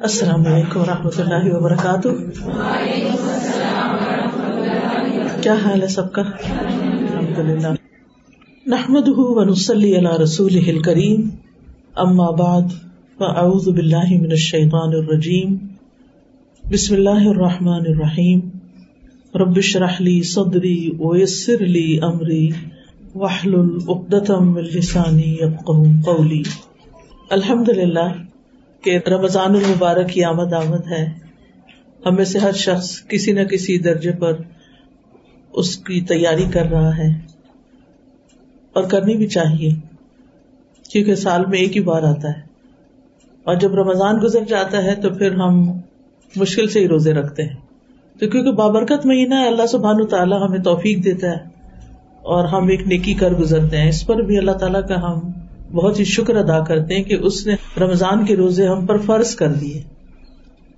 السلام علیکم و رحمۃ اللہ وبرکاتہ۔ کیا حال ہے سب کا؟ الحمد للہ نحمد ونسلی علی رسول کریم اما بعد، فاعوذ باللہ من الشیطان الرجیم۔ بسم اللہ الرحمن الرحیم۔ رب اشرح لی صدری ویسر لی امری۔ واحلل عقدۃ من لسانی یفقهوا قولی۔ الحمد للہ کہ رمضان المبارک کی آمد آمد ہے۔ ہمیں سے ہر شخص کسی نہ کسی درجے پر اس کی تیاری کر رہا ہے۔ اور کرنی بھی چاہیے، کیونکہ سال میں ایک ہی بار آتا ہے۔ اور جب رمضان گزر جاتا ہے تو پھر ہم مشکل سے ہی روزے رکھتے ہیں۔ تو کیونکہ بابرکت مہینہ ہے اللہ سبحان تعالیٰ ہمیں توفیق دیتا ہے اور ہم ایک نیکی کر گزرتے ہیں، اس پر بھی اللہ تعالیٰ کا ہم بہت ہی شکر ادا کرتے ہیں کہ اس نے رمضان کے روزے ہم پر فرض کر دیے۔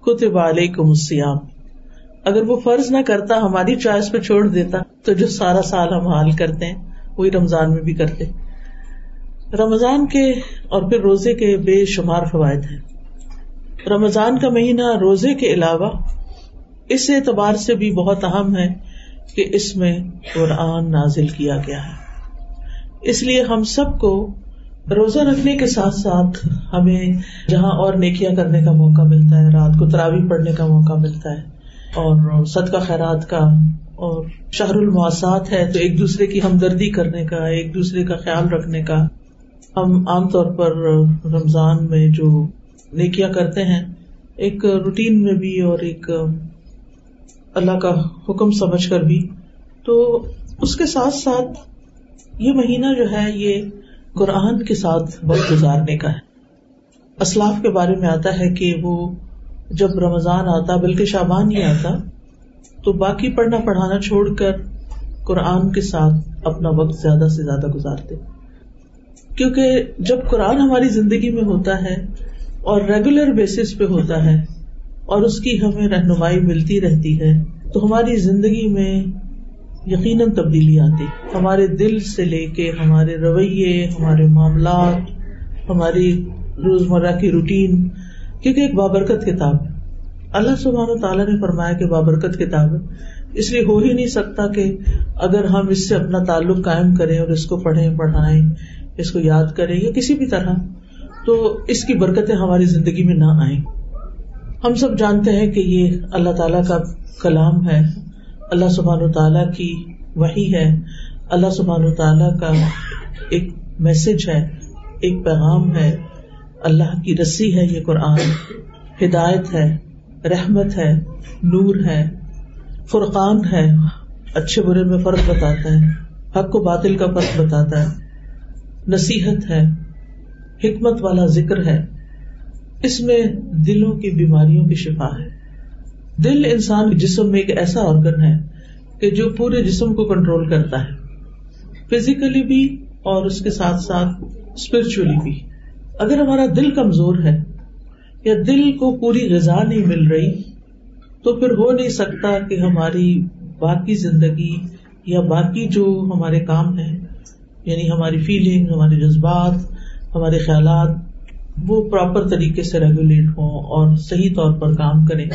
کتب علیکم السیام اگر وہ فرض نہ کرتا، ہماری چوائس پہ چھوڑ دیتا، تو جو سارا سال ہم حال کرتے ہیں، وہی رمضان میں بھی کرتے۔ رمضان کے اور پھر روزے کے بے شمار فوائد ہیں۔ رمضان کا مہینہ روزے کے علاوہ اس اعتبار سے بھی بہت اہم ہے کہ اس میں قرآن نازل کیا گیا ہے۔ اس لیے ہم سب کو روزہ رکھنے کے ساتھ ساتھ ہمیں جہاں اور نیکیاں کرنے کا موقع ملتا ہے، رات کو تراوی پڑھنے کا موقع ملتا ہے اور صدقہ خیرات کا اور شہر المواسات ہے تو ایک دوسرے کی ہمدردی کرنے کا، ایک دوسرے کا خیال رکھنے کا۔ ہم عام طور پر رمضان میں جو نیکیاں کرتے ہیں، ایک روٹین میں بھی اور ایک اللہ کا حکم سمجھ کر بھی، تو اس کے ساتھ ساتھ یہ مہینہ جو ہے، یہ قرآن کے ساتھ وقت گزارنے کا ہے۔ اسلاف کے بارے میں آتا ہے کہ وہ جب رمضان آتا، بلکہ شابان ہی آتا، تو باقی پڑھنا پڑھانا چھوڑ کر قرآن کے ساتھ اپنا وقت زیادہ سے زیادہ گزارتے۔ کیونکہ جب قرآن ہماری زندگی میں ہوتا ہے اور ریگولر بیسس پہ ہوتا ہے اور اس کی ہمیں رہنمائی ملتی رہتی ہے، تو ہماری زندگی میں یقیناً تبدیلی آتی۔ ہمارے دل سے لے کے ہمارے رویے، ہمارے معاملات، ہماری روزمرہ کی روٹین، کیونکہ ایک بابرکت کتاب ہے۔ اللہ سبحانہ و تعالیٰ نے فرمایا کہ بابرکت کتاب ہے۔ اس لیے ہو ہی نہیں سکتا کہ اگر ہم اس سے اپنا تعلق قائم کریں اور اس کو پڑھیں، پڑھائیں، اس کو یاد کریں یا کسی بھی طرح، تو اس کی برکتیں ہماری زندگی میں نہ آئیں۔ ہم سب جانتے ہیں کہ یہ اللہ تعالیٰ کا کلام ہے۔ اللہ سبحان و تعالیٰ کی وہی ہے۔ اللہ سبحان و تعالیٰ کا ایک میسج ہے، ایک پیغام ہے۔ اللہ کی رسی ہے یہ قرآن۔ ہدایت ہے، رحمت ہے، نور ہے، فرقان ہے۔ اچھے برے میں فرق بتاتا ہے، حق و باطل کا فرق بتاتا ہے۔ نصیحت ہے، حکمت والا ذکر ہے۔ اس میں دلوں کی بیماریوں کی شفا ہے۔ دل انسان کے جسم میں ایک ایسا آرگن ہے کہ جو پورے جسم کو کنٹرول کرتا ہے۔ فزیکلی بھی اور اس کے ساتھ ساتھ اسپرچلی بھی۔ اگر ہمارا دل کمزور ہے یا دل کو پوری غذا نہیں مل رہی، تو پھر ہو نہیں سکتا کہ ہماری باقی زندگی یا باقی جو ہمارے کام ہیں یعنی ہماری فیلنگ ہمارے جذبات، ہمارے خیالات، وہ پراپر طریقے سے ریگولیٹ ہوں اور صحیح طور پر کام کریں۔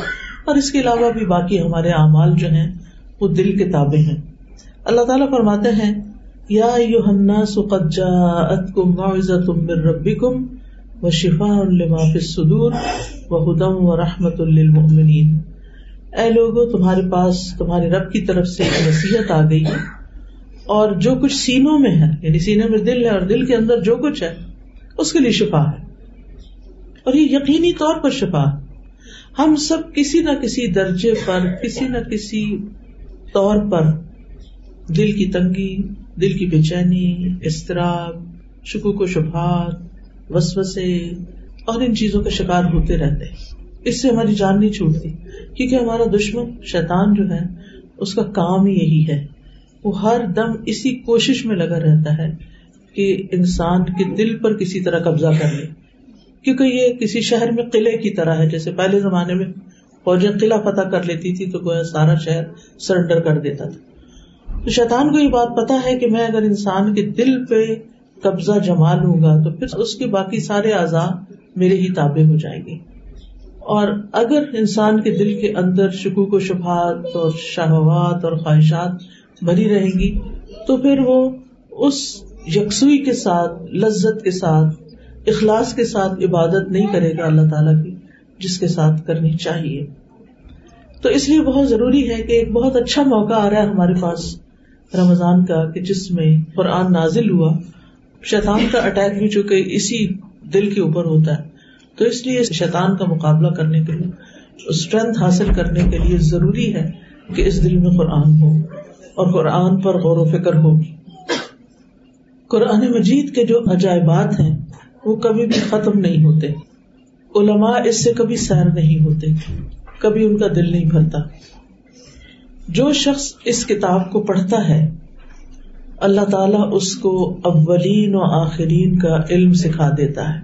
اور اس کے علاوہ بھی باقی ہمارے اعمال جو ہیں، وہ دل کے تابے ہیں۔ اللہ تعالیٰ فرماتے ہیں، یا ربی کم و شفا الما الصدور و ہدم و رحمت المنین اے لوگو، تمہارے پاس، تمہارے رب کی طرف سے ایک نصیحت آ گئی ہے۔ اور جو کچھ سینوں میں ہے یعنی سینے میں دل ہے اور دل کے اندر جو کچھ ہے، اس کے لیے شفا ہے۔ اور یہ یقینی طور پر شفا ہے۔ ہم سب کسی نہ کسی درجے پر، کسی نہ کسی طور پر دل کی تنگی، دل کی بے چینی استراب شکو کو شبہات، وسوسے اور ان چیزوں کا شکار ہوتے رہتے اس سے ہماری جان نہیں چھوٹتی، کیونکہ ہمارا دشمن شیطان جو ہے، اس کا کام ہی یہی ہے۔ وہ ہر دم اسی کوشش میں لگا رہتا ہے کہ انسان کے دل پر کسی طرح قبضہ کر لے۔ کیونکہ یہ کسی شہر میں قلعے کی طرح ہے، جیسے پہلے زمانے میں فوجیں قلعہ فتح کر لیتی تھی تو گویا سارا شہر سرنڈر کر دیتا تھا۔ تو شیطان کو یہ بات پتا ہے کہ میں اگر انسان کے دل پہ قبضہ جما لوں گا تو پھر اس کے باقی سارے اعضاء میرے ہی تابع ہو جائیں گے۔ اور اگر انسان کے دل کے اندر شکوک و شبہات اور شہوات اور خواہشات بھری رہیں گی تو پھر وہ اس یکسوئی کے ساتھ، لذت کے ساتھ اخلاص کے ساتھ عبادت نہیں کرے گا اللہ تعالیٰ کی، جس کے ساتھ کرنی چاہیے۔ تو اس لیے بہت ضروری ہے کہ ایک بہت اچھا موقع آ رہا ہے ہمارے پاس رمضان کا، کہ جس میں قرآن نازل ہوا۔ شیطان کا اٹیک بھی چونکہ اسی دل کے اوپر ہوتا ہے۔ تو اس لیے شیطان کا مقابلہ کرنے کے لیے اسٹرینتھ حاصل کرنے کے لیے ضروری ہے کہ اس دل میں قرآن ہو اور قرآن پر غور و فکر ہو۔ قرآن مجید کے جو عجائبات ہیں وہ کبھی بھی ختم نہیں ہوتے۔ علماء اس سے کبھی سیر نہیں ہوتے، کبھی ان کا دل نہیں بھرتا۔ جو شخص اس کتاب کو پڑھتا ہے، اللہ تعالیٰ اس کو اولین و آخرین کا علم سکھا دیتا ہے۔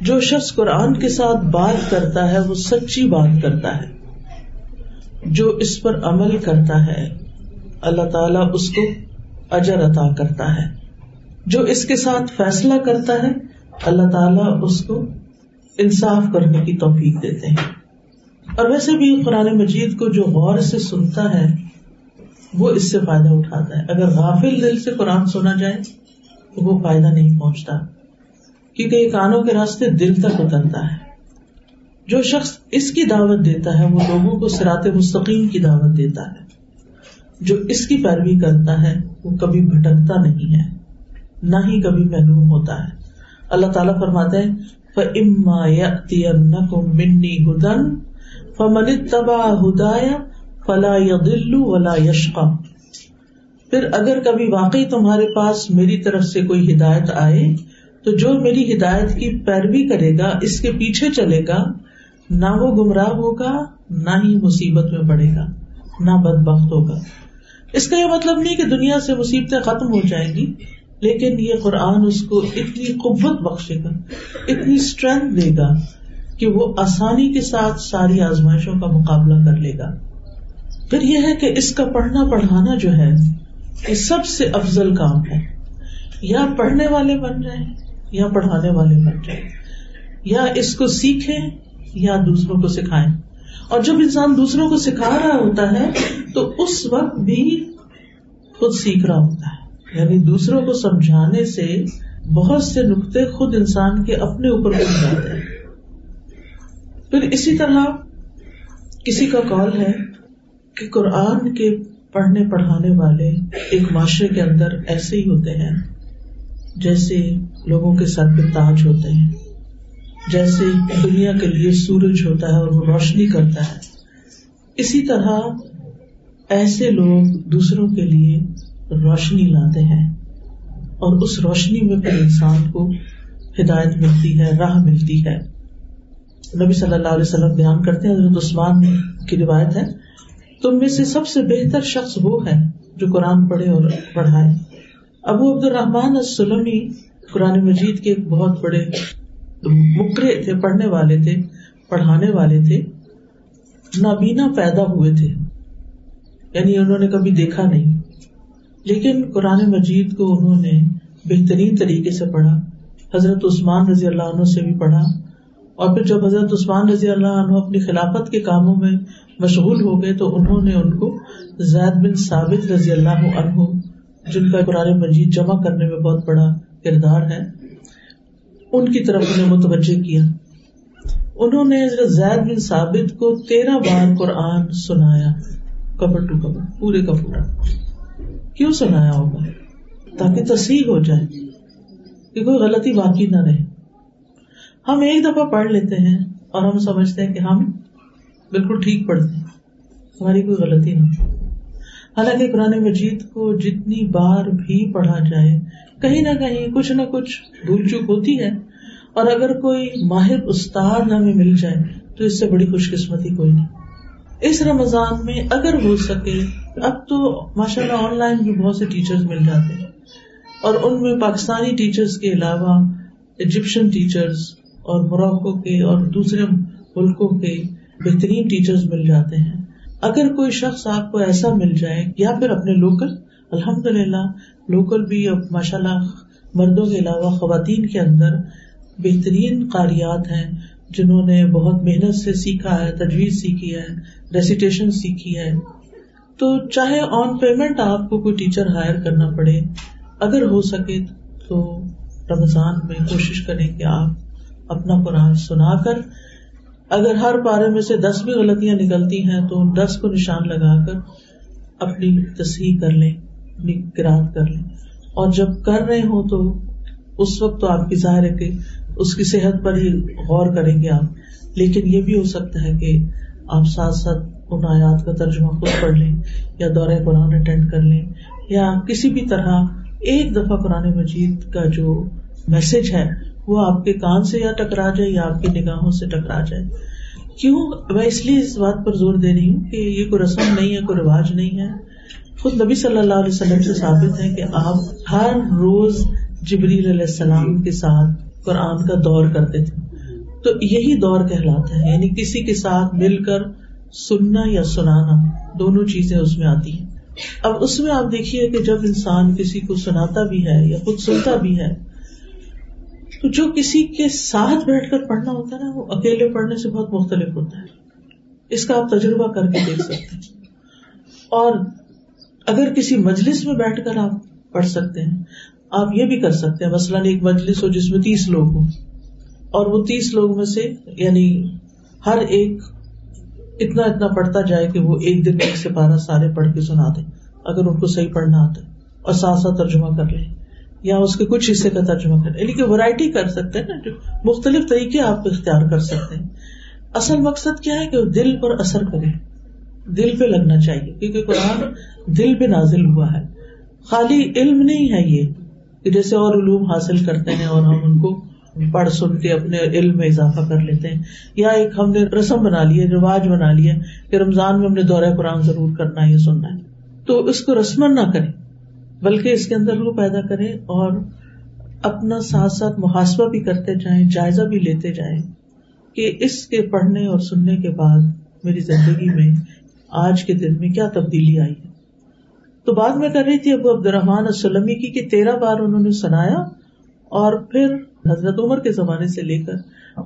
جو شخص قرآن کے ساتھ بات کرتا ہے، وہ سچی بات کرتا ہے۔ جو اس پر عمل کرتا ہے، اللہ تعالیٰ اس کو اجر عطا کرتا ہے۔ جو اس کے ساتھ فیصلہ کرتا ہے، اللہ تعالیٰ اس کو انصاف کرنے کی توفیق دیتے ہیں۔ اور ویسے بھی قرآن مجید کو جو غور سے سنتا ہے، وہ اس سے فائدہ اٹھاتا ہے۔ اگر غافل دل سے قرآن سنا جائے، تو وہ فائدہ نہیں پہنچتا۔ کیونکہ یہ کانوں کے راستے دل تک اترتا ہے۔ جو شخص اس کی دعوت دیتا ہے، وہ لوگوں کو سرات مستقیم کی دعوت دیتا ہے۔ جو اس کی پیروی کرتا ہے، وہ کبھی بھٹکتا نہیں ہے۔ نہ ہی کبھی محروم ہوتا ہے۔ اللہ تعالیٰ فرماتے منی ہدن فمن تبا ہدایا فلا دلو ولا یشقا پھر اگر کبھی واقعی تمہارے پاس میری طرف سے کوئی ہدایت آئے، تو جو میری ہدایت کی پیروی کرے گا، اس کے پیچھے چلے گا، نہ وہ گمراہ ہوگا، نہ ہی مصیبت میں پڑے گا، نہ بد بخت ہوگا۔ اس کا یہ مطلب نہیں کہ دنیا سے مصیبتیں ختم ہو جائیں گی۔ لیکن یہ قرآن اس کو اتنی قوت بخشے گا، اتنی اسٹرینتھ دے گا کہ وہ آسانی کے ساتھ ساری آزمائشوں کا مقابلہ کر لے گا۔ پھر یہ ہے کہ اس کا پڑھنا پڑھانا جو ہے، یہ سب سے افضل کام ہے۔ یا پڑھنے والے بن جائیں یا پڑھانے والے بن جائیں۔ یا اس کو سیکھیں یا دوسروں کو سکھائیں۔ اور جب انسان دوسروں کو سکھا رہا ہوتا ہے، تو اس وقت بھی خود سیکھ رہا ہوتا ہے۔ یعنی دوسروں کو سمجھانے سے بہت سے نقطے خود انسان کے اپنے اوپر بن جاتے ہیں۔ پھر اسی طرح کسی کا کال ہے کہ قرآن کے پڑھنے پڑھانے والے ایک معاشرے کے اندر ایسے ہی ہوتے ہیں جیسے لوگوں کے سر پہ تاج ہوتے ہیں، جیسے دنیا کے لیے سورج ہوتا ہے اور وہ روشنی کرتا ہے۔ اسی طرح ایسے لوگ دوسروں کے لیے روشنی لاتے ہیں اور اس روشنی میں پھر انسان کو ہدایت ملتی ہے، راہ ملتی ہے۔ نبی صلی اللہ علیہ وسلم بیان کرتے ہیں، حضرت عثمان کی روایت ہے۔ تم میں سے سب سے بہتر شخص وہ ہے جو قرآن پڑھے اور پڑھائے۔ ابو عبد الرحمان السلمی قرآن مجید کے ایک بہت بڑے مکرے تھے، پڑھنے والے تھے، پڑھانے والے تھے۔ نابینا پیدا ہوئے تھے یعنی انہوں نے کبھی دیکھا نہیں۔ لیکن قرآن مجید کو انہوں نے بہترین طریقے سے پڑھا، حضرت عثمان رضی اللہ عنہ سے بھی پڑھا، اور پھر جب حضرت عثمان رضی اللہ عنہ اپنی خلافت کے کاموں میں مشغول ہو گئے تو انہوں نے ان کو زید بن ثابت رضی اللہ عنہ، جن کا قرآن مجید جمع کرنے میں بہت بڑا کردار ہے، ان کی طرف انہیں متوجہ کیا۔ انہوں نے زید بن ثابت کو تیرہ بار قرآن سنایا کبر ٹو کبر پورے کا پورا۔ کیوں سنایا ہوگا تاکہ تصحیح ہو جائے، کہ کوئی غلطی باقی نہ رہے۔ ہم ایک دفعہ پڑھ لیتے ہیں اور ہم سمجھتے ہیں کہ ہم بالکل ٹھیک پڑھتے ہیں، ہماری کوئی غلطی نہیں۔ حالانکہ قرآن مجید کو جتنی بار بھی پڑھا جائے، کہیں نہ کہیں کچھ نہ کچھ بھول چوک ہوتی ہے۔ اور اگر کوئی ماہر استاد ہمیں مل جائے، تو اس سے بڑی خوش قسمتی کوئی نہیں۔ اس رمضان میں اگر ہو سکے اب تو ماشاء اللہ آن لائن بھی بہت سے ٹیچر مل جاتے ہیں۔ اور ان میں پاکستانی ٹیچرس کے علاوہ ایجپشن ٹیچرس اور موراکو کے اور دوسرے ملکوں کے بہترین ٹیچرز مل جاتے ہیں۔ اگر کوئی شخص آپ کو ایسا مل جائے یا پھر اپنے لوکل الحمد للہ لوکل بھی اب ماشاء اللہ مردوں کے علاوہ خواتین کے اندر بہترین قاریات ہیں جنہوں نے بہت محنت سے سیکھا ہے، تجویز سیکھی ہے ریسیٹیشن سیکھی ہے۔ تو چاہے آن پیمنٹ آپ کو کوئی ٹیچر ہائر کرنا پڑے، اگر ہو سکے تو رمضان میں کوشش کریں کہ آپ اپنا قرآن سنا کر، اگر ہر پارے میں سے دس بھی غلطیاں نکلتی ہیں تو ان دس کو نشان لگا کر اپنی تصحیح کر لیں، اپنی گراہد کر لیں۔ اور جب کر رہے ہوں تو اس وقت تو آپ کی ظاہر ہے کہ اس کی صحت پر ہی غور کریں گے آپ۔ لیکن یہ بھی ہو سکتا ہے کہ آپ ساتھ ساتھ ان آیات کا ترجمہ خود پڑھ لیں یا دورہ قرآن اٹینڈ کر لیں یا کسی بھی طرح ایک دفعہ قرآن مجید کا جو میسج ہے، وہ آپ کے کان سے یا ٹکرا جائے یا آپ کی نگاہوں سے ٹکرا جائے۔ کیوں؟ میں اس لیے اس بات پر زور دے رہی ہوں کہ یہ کوئی رسم نہیں ہے، کوئی رواج نہیں ہے۔ خود نبی صلی اللہ علیہ وسلم سے ثابت ہے کہ آپ ہر روز جبریل علیہ السلام کے ساتھ قرآن کا دور کرتے تھے۔ تو یہی دور کہلاتا ہے یعنی کسی کے ساتھ مل کر سننا یا سنانا، دونوں چیزیں اس میں آتی ہیں۔ اب اس میں آپ دیکھیے کہ جب انسان کسی کو سناتا بھی ہے یا خود سنتا بھی ہے، تو جو کسی کے ساتھ بیٹھ کر پڑھنا ہوتا ہے نا، وہ اکیلے پڑھنے سے بہت مختلف ہوتا ہے۔ اس کا آپ تجربہ کر کے دیکھ سکتے ہیں۔ اور اگر کسی مجلس میں بیٹھ کر آپ پڑھ سکتے ہیں، آپ یہ بھی کر سکتے ہیں، مثلاً ایک مجلس ہو جس میں تیس لوگ ہوں، اور وہ تیس لوگ میں سے یعنی ہر ایک اتنا اتنا پڑھتا جائے کہ وہ ایک دن ایک سے بارہ سارے پڑھ کے سنا دے، اگر ان کو صحیح پڑھنا آتا ہے، اور ساتھ ساتھ ترجمہ کر لیں یا اس کے کچھ حصے کا ترجمہ کر یعنی کہ ورائٹی کر سکتے ہیں نا، جو مختلف طریقے آپ اختیار کر سکتے ہیں۔ اصل مقصد کیا ہے کہ وہ دل پر اثر کرے، دل پہ لگنا چاہیے، کیونکہ قرآن دل پہ نازل ہوا ہے۔ خالی علم نہیں ہے یہ، کہ جیسے اور علوم حاصل کرتے ہیں اور ہم ان کو پڑھ سن کے اپنے علم میں اضافہ کر لیتے ہیں۔ یا ایک ہم نے رسم بنا لی ہے، رواج بنا لیا کہ رمضان میں ہم نے دورہ قرآن ضرور کرنا ہے سننا ہے۔ تو اس کو رسمن نہ کریں، بلکہ اس کے اندر وہ پیدا کریں اور اپنا ساتھ ساتھ محاسبہ بھی کرتے جائیں، جائزہ بھی لیتے جائیں کہ اس کے پڑھنے اور سننے کے بعد میری زندگی میں آج کے دن میں کیا تبدیلی آئی ہے۔ تو بعد میں کر رہی تھی ابو عبد الرحمان السلمی کی کہ تیرہ بار انہوں نے سنایا اور پھر حضرت عمر کے زمانے سے لے کر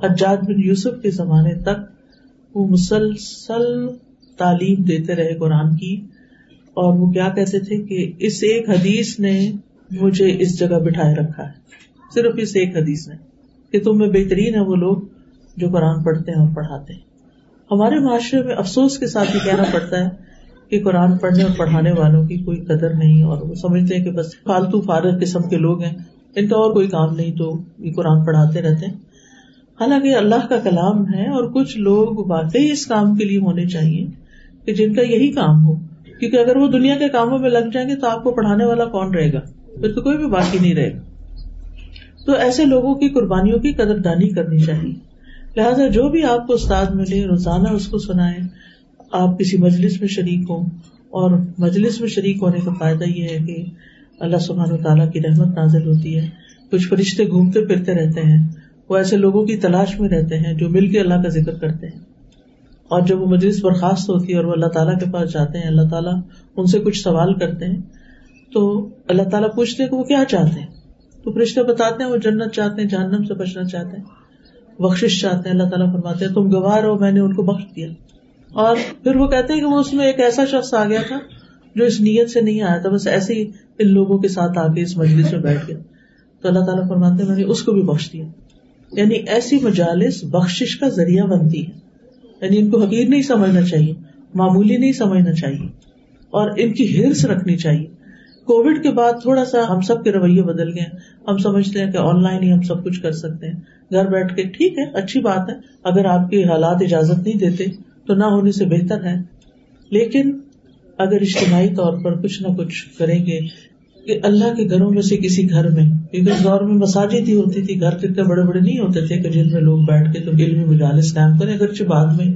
حجاج بن یوسف کے زمانے تک وہ مسلسل تعلیم دیتے رہے قرآن کی اور وہ کیا کہتے تھے کہ اس ایک حدیث نے مجھے اس جگہ بٹھائے رکھا ہے۔ صرف اس ایک حدیث نے کہ تم میں بہترین ہے وہ لوگ جو قرآن پڑھتے ہیں اور پڑھاتے ہیں۔ ہمارے معاشرے میں افسوس کے ساتھ یہ کہنا پڑتا ہے کہ قرآن پڑھنے اور پڑھانے والوں کی کوئی قدر نہیں اور وہ سمجھتے ہیں کہ بس فالتو فارغ قسم کے لوگ ہیں۔ ان کا اور کوئی کام نہیں تو یہ قرآن پڑھاتے رہتے ہیں۔ حالانکہ اللہ کا کلام ہے اور کچھ لوگ واقعی اس کام کے لیے ہونے چاہیے کہ جن کا یہی کام ہو۔ کیونکہ اگر وہ دنیا کے کاموں میں لگ جائیں گے تو آپ کو پڑھانے والا کون رہے گا؟ پھر تو کوئی بھی باقی نہیں رہے گا۔ تو ایسے لوگوں کی قربانیوں کی قدر دانی کرنی چاہیے۔ لہٰذا جو بھی آپ کو استاد ملے، روزانہ اس کو سنائے آپ کسی مجلس میں شریک ہوں اور مجلس میں شریک ہونے کا فائدہ یہ ہے کہ اللہ سبحان و تعالیٰ کی رحمت نازل ہوتی ہے۔ کچھ فرشتے گھومتے پھرتے رہتے ہیں۔ وہ ایسے لوگوں کی تلاش میں رہتے ہیں جو مل کے اللہ کا ذکر کرتے ہیں۔ اور جب وہ مجلس برخاست ہوتی ہے اور وہ اللہ تعالیٰ کے پاس جاتے ہیں، اللہ تعالیٰ ان سے کچھ سوال کرتے ہیں، تو اللہ تعالیٰ پوچھتے ہیں کہ وہ کیا چاہتے ہیں؟ تو فرشتے بتاتے ہیں، وہ جنت چاہتے ہیں، جہنم سے بچنا چاہتے ہیں۔ بخش چاہتے ہیں، اللہ تعالیٰ فرماتے ہیں، تم گوار ہو، میں نے ان کو بخش دیا۔ اور پھر وہ کہتے ہیں کہ وہ اس میں ایک ایسا شخص آ گیا تھا جو اس نیت سے نہیں آیا تھا، بس ایسے ہی ان لوگوں کے ساتھ آ کے اس مجلس میں بیٹھ گیا۔ تو اللہ تعالیٰ فرماتے میں نے اس کو بھی بخش دیا۔ یعنی ایسی مجالس بخش کا ذریعہ بنتی ہے یعنی ان کو حقیر نہیں سمجھنا چاہیے، معمولی نہیں سمجھنا چاہیے، اور ان کی ہرس رکھنی چاہیے۔ کووڈ کے بعد تھوڑا سا ہم سب کے رویے بدل گئے۔ ہم سمجھتے ہیں کہ آن لائن ہی ہم سب کچھ کر سکتے ہیں۔ گھر بیٹھ کے ٹھیک ہے، اچھی بات ہے۔ اگر آپ کے حالات اجازت نہیں دیتے تو نہ ہونے سے بہتر ہے۔ لیکن اگر اجتماعی طور پر کچھ نہ کچھ کریں گے کہ اللہ کے گھروں میں سے کسی گھر میں، کیونکہ اس دور میں مساجد ہی ہوتی تھی، گھر کتنے بڑے بڑے نہیں ہوتے تھے کہ جن میں لوگ بیٹھ کے تو علمی مجالس قائم کریں۔ اگرچہ بعد میں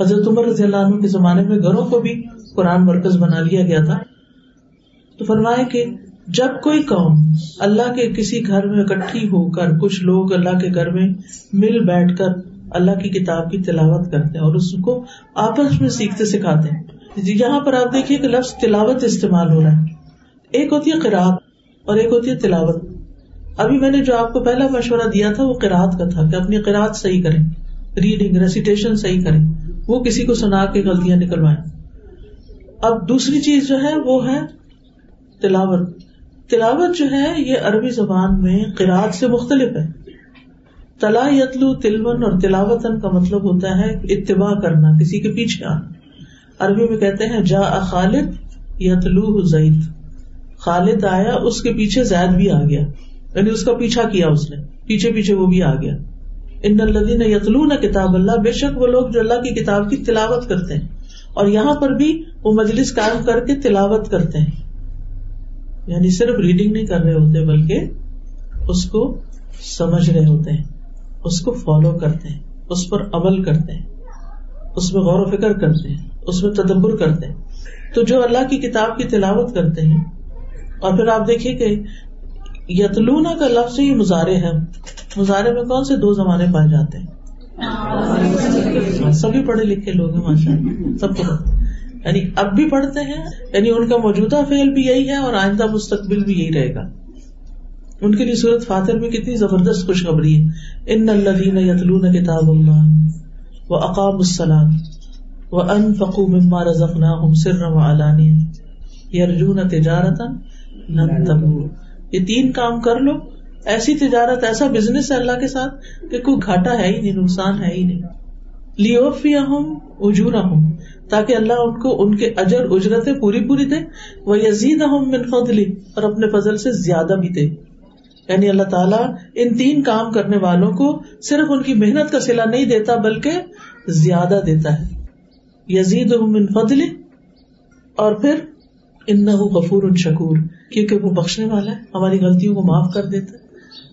حضرت عمر رضی اللہ عنہ کے زمانے میں گھروں کو بھی قرآن مرکز بنا لیا گیا تھا، تو فرمائے کہ جب کوئی قوم اللہ کے کسی گھر میں اکٹھی ہو کر، کچھ لوگ اللہ کے گھر میں مل بیٹھ کر اللہ کی کتاب کی تلاوت کرتے ہیں اور اس کو آپس میں سیکھتے سکھاتے ہیں جی، یہاں پر آپ دیکھیے کہ لفظ تلاوت استعمال ہو رہا ہے۔ ایک ہوتی ہے قرآد اور ایک ہوتی ہے تلاوت۔ ابھی میں نے جو آپ کو پہلا مشورہ دیا تھا، وہ قرآد کا تھا کہ اپنی قرآد صحیح کریں ریڈنگ ریسیٹیشن صحیح کریں۔ وہ کسی کو سنا کے غلطیاں نکلوائیں۔ اب دوسری چیز جو ہے، وہ ہے تلاوت۔ تلاوت جو ہے، یہ عربی زبان میں قرآد سے مختلف ہے۔ تلا یتلو تلون اور تلاوتن کا مطلب ہوتا ہے اتباع کرنا، کسی کے پیچھے آنا۔ عربی میں کہتے ہیں جا خالد یتلو زید۔ خالد آیا، اس کے پیچھے زید بھی آ گیا۔ یعنی اس کا پیچھا کیا اس نے، پیچھے پیچھے وہ بھی آ گیا۔ ان الدین یتلو نہ کتاب اللہ، بے شک وہ لوگ جو اللہ کی کتاب کی تلاوت کرتے ہیں۔ اور یہاں پر بھی وہ مجلس قائم کر کے تلاوت کرتے ہیں۔ یعنی صرف ریڈنگ نہیں کر رہے ہوتے، بلکہ اس کو سمجھ رہے ہوتے ہیں، اس کو فالو کرتے ہیں، اس پر عمل کرتے ہیں، اس میں غور و فکر کرتے ہیں۔ اس میں تدبر کرتے ہیں۔ تو جو اللہ کی کتاب کی تلاوت کرتے ہیں، اور پھر آپ دیکھیے کہ یتلونا کا لفظ ہی مظاہرے ہے مظاہرے میں کون سے دو زمانے پائے جاتے ہیں؟ سبھی پڑھے لکھے لوگ ہیں، ماشاء اللہ۔ سب کو یعنی اب بھی پڑھتے ہیں یعنی ان کا موجودہ فیل بھی یہی ہے اور آئندہ مستقبل بھی یہی رہے گا۔ ان کے لیے صورت فاتر میں کتنی زبردست خوشخبری ہے۔ ان الدین یتلون کتاب اللہ و اقام السلام ان فقو مما سر علانی یرجون تجارت یہ تین کام کر لو. ایسی تجارت ایسا بزنس ہے اللہ کے ساتھ کہ کوئی گھاٹا ہے ہی نہیں نقصان ہے ہی نہیں. لیوفیا ہوں اجورا ہوں تاکہ اللہ ان کو ان کے اجر اجرتیں پوری پوری دے. وہ یزید ہوں من فضلی اور اپنے فضل سے زیادہ بھی دے. یعنی اللہ تعالیٰ ان تین کام کرنے والوں کو صرف ان کی محنت کا سلا نہیں دیتا بلکہ زیادہ دیتا ہے. یزید من فضلی اور پھر ان غفور ان شکور، کیونکہ وہ بخشنے والا ہے، ہماری غلطیوں کو معاف کر دیتا ہے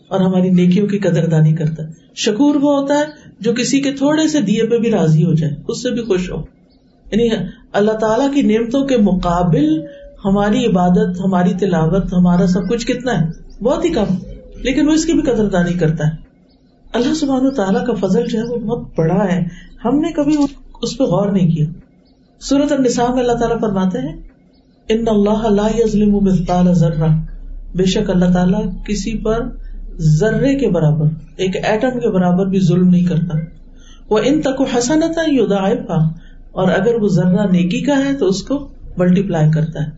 اور ہماری نیکیوں کی قدر دانی کرتا ہے۔ شکور وہ ہوتا ہے جو کسی کے تھوڑے سے دیے پہ بھی راضی ہو جائے، اس سے بھی خوش ہو۔ یعنی اللہ تعالیٰ کی نعمتوں کے مقابل ہماری عبادت، ہماری تلاوت، ہمارا سب کچھ کتنا ہے؟ بہت ہی کم، لیکن وہ اس کی بھی قدر دانی کرتا ہے۔ اللہ سبحان و تعالیٰ کا فضل جو ہے وہ بہت بڑا ہے۔ ہم نے کبھی اس پہ غور نہیں کیا۔ صورت النساء میں اللہ تعالیٰ فرماتے ہیں، ان اللہ لا یظلم مثقال ذرہ۔ بے شک اللہ تعالیٰ کسی پر ذرے کے برابر، ایک ایٹم کے برابر بھی ظلم نہیں کرتا۔ وہ ان تک حسنتا یدعفا اور اگر وہ ذرہ نیکی کا ہے تو اس کو ملٹی پلائی کرتا ہے۔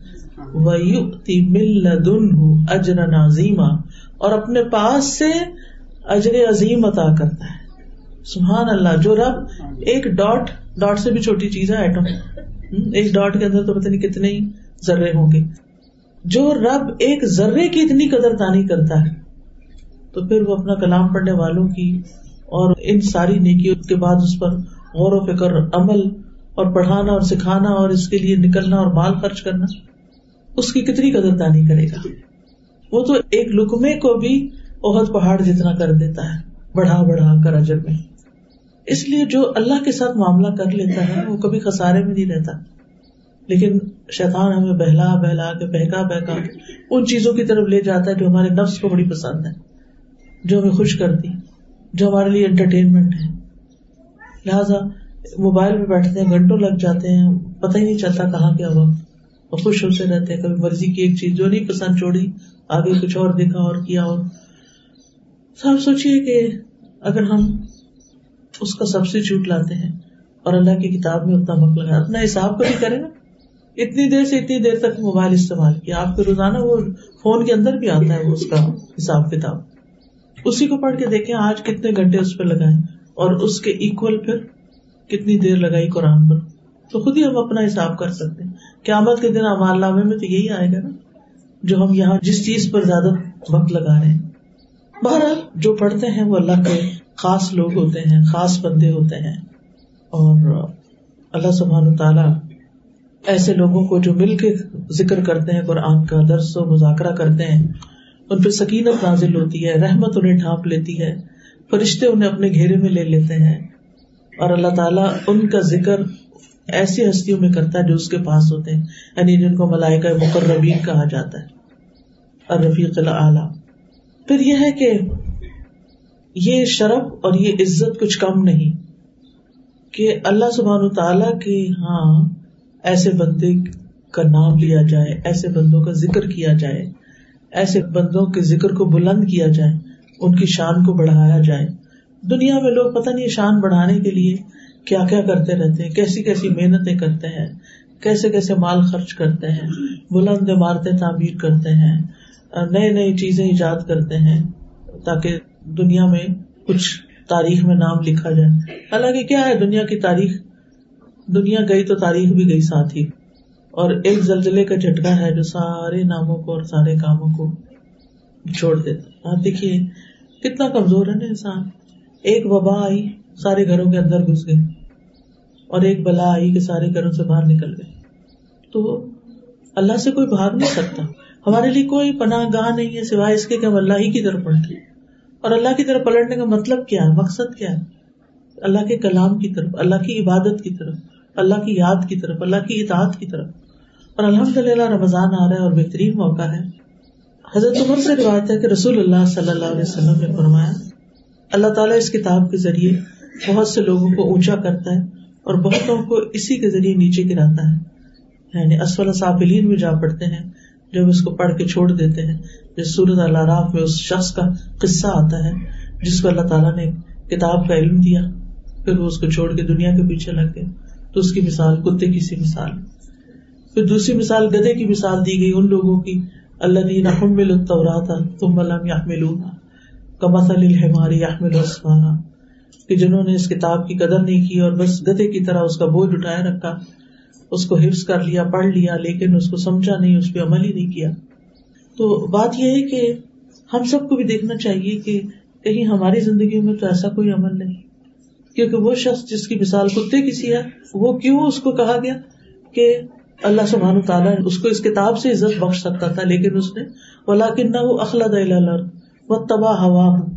وَيُؤْتِ مِن لَدُنْهُ أَجْرًا عَظِيمًا، اور اپنے پاس سے اجر عظیم عطا کرتا ہے۔ سبحان اللہ، جو رب ایک ڈاٹ ڈاٹ سے بھی چھوٹی چیز ہے ایٹم ایک ڈاٹ کے اندر تو پتہ نہیں کتنے ہی ذرے ہوں گے۔ جو رب ایک ذرے کی اتنی قدر دانی کرتا ہے، تو پھر وہ اپنا کلام پڑھنے والوں کی اور ان ساری نیکیوں کے بعد اس پر غور و فکر، عمل اور پڑھانا اور سکھانا اور اس کے لیے نکلنا اور مال خرچ کرنا، اس کی کتنی قدر دانی کرے گا۔ وہ تو ایک لکمے کو بھی عہد پہاڑ جتنا کر دیتا ہے، بڑھا بڑھا کر اجر میں۔ اس لیے جو اللہ کے ساتھ معاملہ کر لیتا ہے، وہ کبھی خسارے میں نہیں رہتا۔ لیکن شیطان ہمیں بہلا بہلا کے، بہکا بہکا ان چیزوں کی طرف لے جاتا ہے جو ہمارے نفس کو بڑی پسند ہے جو ہمیں خوش کرتی، جو ہمارے لیے انٹرٹینمنٹ ہے لہذا موبائل میں بیٹھتے ہیں، گھنٹوں لگ جاتے ہیں، پتہ ہی نہیں چلتا کہاں کیا ہوا۔ اور خوش ہوتے رہتے ہیں، کبھی مرضی کی ایک چیز جو نہیں پسند چھوڑی، آگے کچھ اور دیکھا اور کیا اور۔ صاحب سوچیے کہ اگر ہم اس کا سبسٹیچیوٹ لاتے ہیں۔ اور اللہ کی کتاب میں اتنا وقت لگا اپنا حساب کو بھی کرے نا۔ اتنی دیر سے اتنی دیر تک موبائل استعمال کیا۔ آپ کے روزانہ وہ فون کے اندر بھی آتا ہے اس کا حساب کتاب۔ اسی کو پڑھ کے دیکھیں آج کتنے گھنٹے اس پہ لگائے اور اس کے اکول پھر کتنی دیر لگائی قرآن پر۔ تو خود ہی ہم اپنا حساب کر سکتے ہیں۔ قیامت کے دن امال نامے میں تو یہی آئے گا نا۔ جو ہم یہاں جس چیز پر زیادہ وقت لگا رہے ہیں۔ بہرحال جو پڑھتے ہیں وہ اللہ کے خاص لوگ ہوتے ہیں، خاص بندے ہوتے ہیں۔ اور اللہ سبحان تعالی ایسے لوگوں کو جو مل کے ذکر کرتے ہیں، قرآن کا درس و مذاکرہ کرتے ہیں، ان پہ سکینت نازل ہوتی ہے، رحمت انہیں ڈھانپ لیتی ہے، فرشتے انہیں اپنے گھیرے میں لے لیتے ہیں۔ اور اللہ تعالیٰ ان کا ذکر ایسی ہستیوں میں کرتا ہے جو اس کے پاس ہوتے ہیں یعنی جن کو ملائکہ مقربین کہا جاتا ہے۔ اور رفیق اعلیٰ پھر یہ ہے کہ یہ شرف اور یہ عزت کچھ کم نہیں کہ اللہ سبحان تعالی کے ہاں ایسے بندے کا نام لیا جائے، ایسے بندوں کا ذکر کیا جائے، ایسے بندوں کے ذکر کو بلند کیا جائے، ان کی شان کو بڑھایا جائے۔ دنیا میں لوگ پتہ نہیں شان بڑھانے کے لیے کیا کیا کرتے رہتے ہیں، کیسی کیسی محنتیں کرتے ہیں، کیسے کیسے مال خرچ کرتے ہیں، بلند عمارتیں تعمیر کرتے ہیں، نئے نئی چیزیں ایجاد کرتے ہیں تاکہ دنیا میں کچھ تاریخ میں نام لکھا جائے۔ حالانکہ کیا ہے، دنیا کی تاریخ، دنیا گئی تو تاریخ بھی گئی ساتھ ہی۔ اور ایک زلزلے کا جھٹکا ہے جو سارے ناموں کو اور سارے کاموں کو چھوڑ دیتا آپ دیکھیے، کتنا کمزور ہے نا انسان۔ ایک وبا آئی، سارے گھروں کے اندر گھس گئے۔ اور ایک بلا آئی کہ سارے گھروں سے باہر نکل گئے۔ تو اللہ سے کوئی بھاگ نہیں سکتا۔ ہمارے لیے کوئی پناہ گاہ نہیں ہے سوائے اس کے کہ ہم اللہ ہی کی طرف پلٹے اور اللہ کی طرف پلٹنے کا مطلب کیا ہے؟ مقصد کیا ہے؟ اللہ کے کلام کی طرف، اللہ کی عبادت کی طرف، اللہ کی یاد کی طرف، اللہ کی اطاعت کی طرف۔ اور الحمد للہ رمضان آ رہا ہے اور بہترین موقع ہے۔ حضرت عمر سے روایت ہے کہ رسول اللہ صلی اللہ علیہ وسلم نے فرمایا، اللہ تعالیٰ اس کتاب کے ذریعے بہت سے لوگوں کو اونچا کرتا ہے اور بہتوں کو اسی کے ذریعے نیچے گراتا ہے۔ یعنی اسفل صافلین میں جا پڑتے ہیں۔ جب اس کو پڑھ کے چھوڑ دیتے ہیں، جس صورت اللہ راف میں اس شخص کا قصہ آتا ہے، جس کو اللہ تعالیٰ نے کتاب کا علم دیا، پھر وہ اس کو چھوڑ کے دنیا کے پیچھے لگ گئے۔ تو اس کی مثال کتے کی سی مثال۔ پھر دوسری مثال گدے کی مثال دی گئی ان لوگوں کی۔ اللہ دین مل تھا تم ملم یا ملوں کمسل الحماری یحمل عثمانہ کہ جنہوں نے اس کتاب کی قدر نہیں کی اور بس گدے کی طرح اس کا بوجھ اٹھائے رکھا۔ اس کو حفظ کر لیا، پڑھ لیا، لیکن اس کو سمجھا نہیں، اس پہ عمل ہی نہیں کیا۔ تو بات یہ ہے کہ ہم سب کو بھی دیکھنا چاہیے کہ کہیں ہماری زندگی میں تو ایسا کوئی عمل نہیں۔ کیونکہ وہ شخص جس کی مثال کتے کسی ہے، وہ کیوں اس کو کہا گیا کہ اللہ سبحان تعالیٰ اس کو اس کتاب سے عزت بخش سکتا تھا، لیکن اس نے ولا کن وہ اخلاق وہ تباہ ہوا ہوں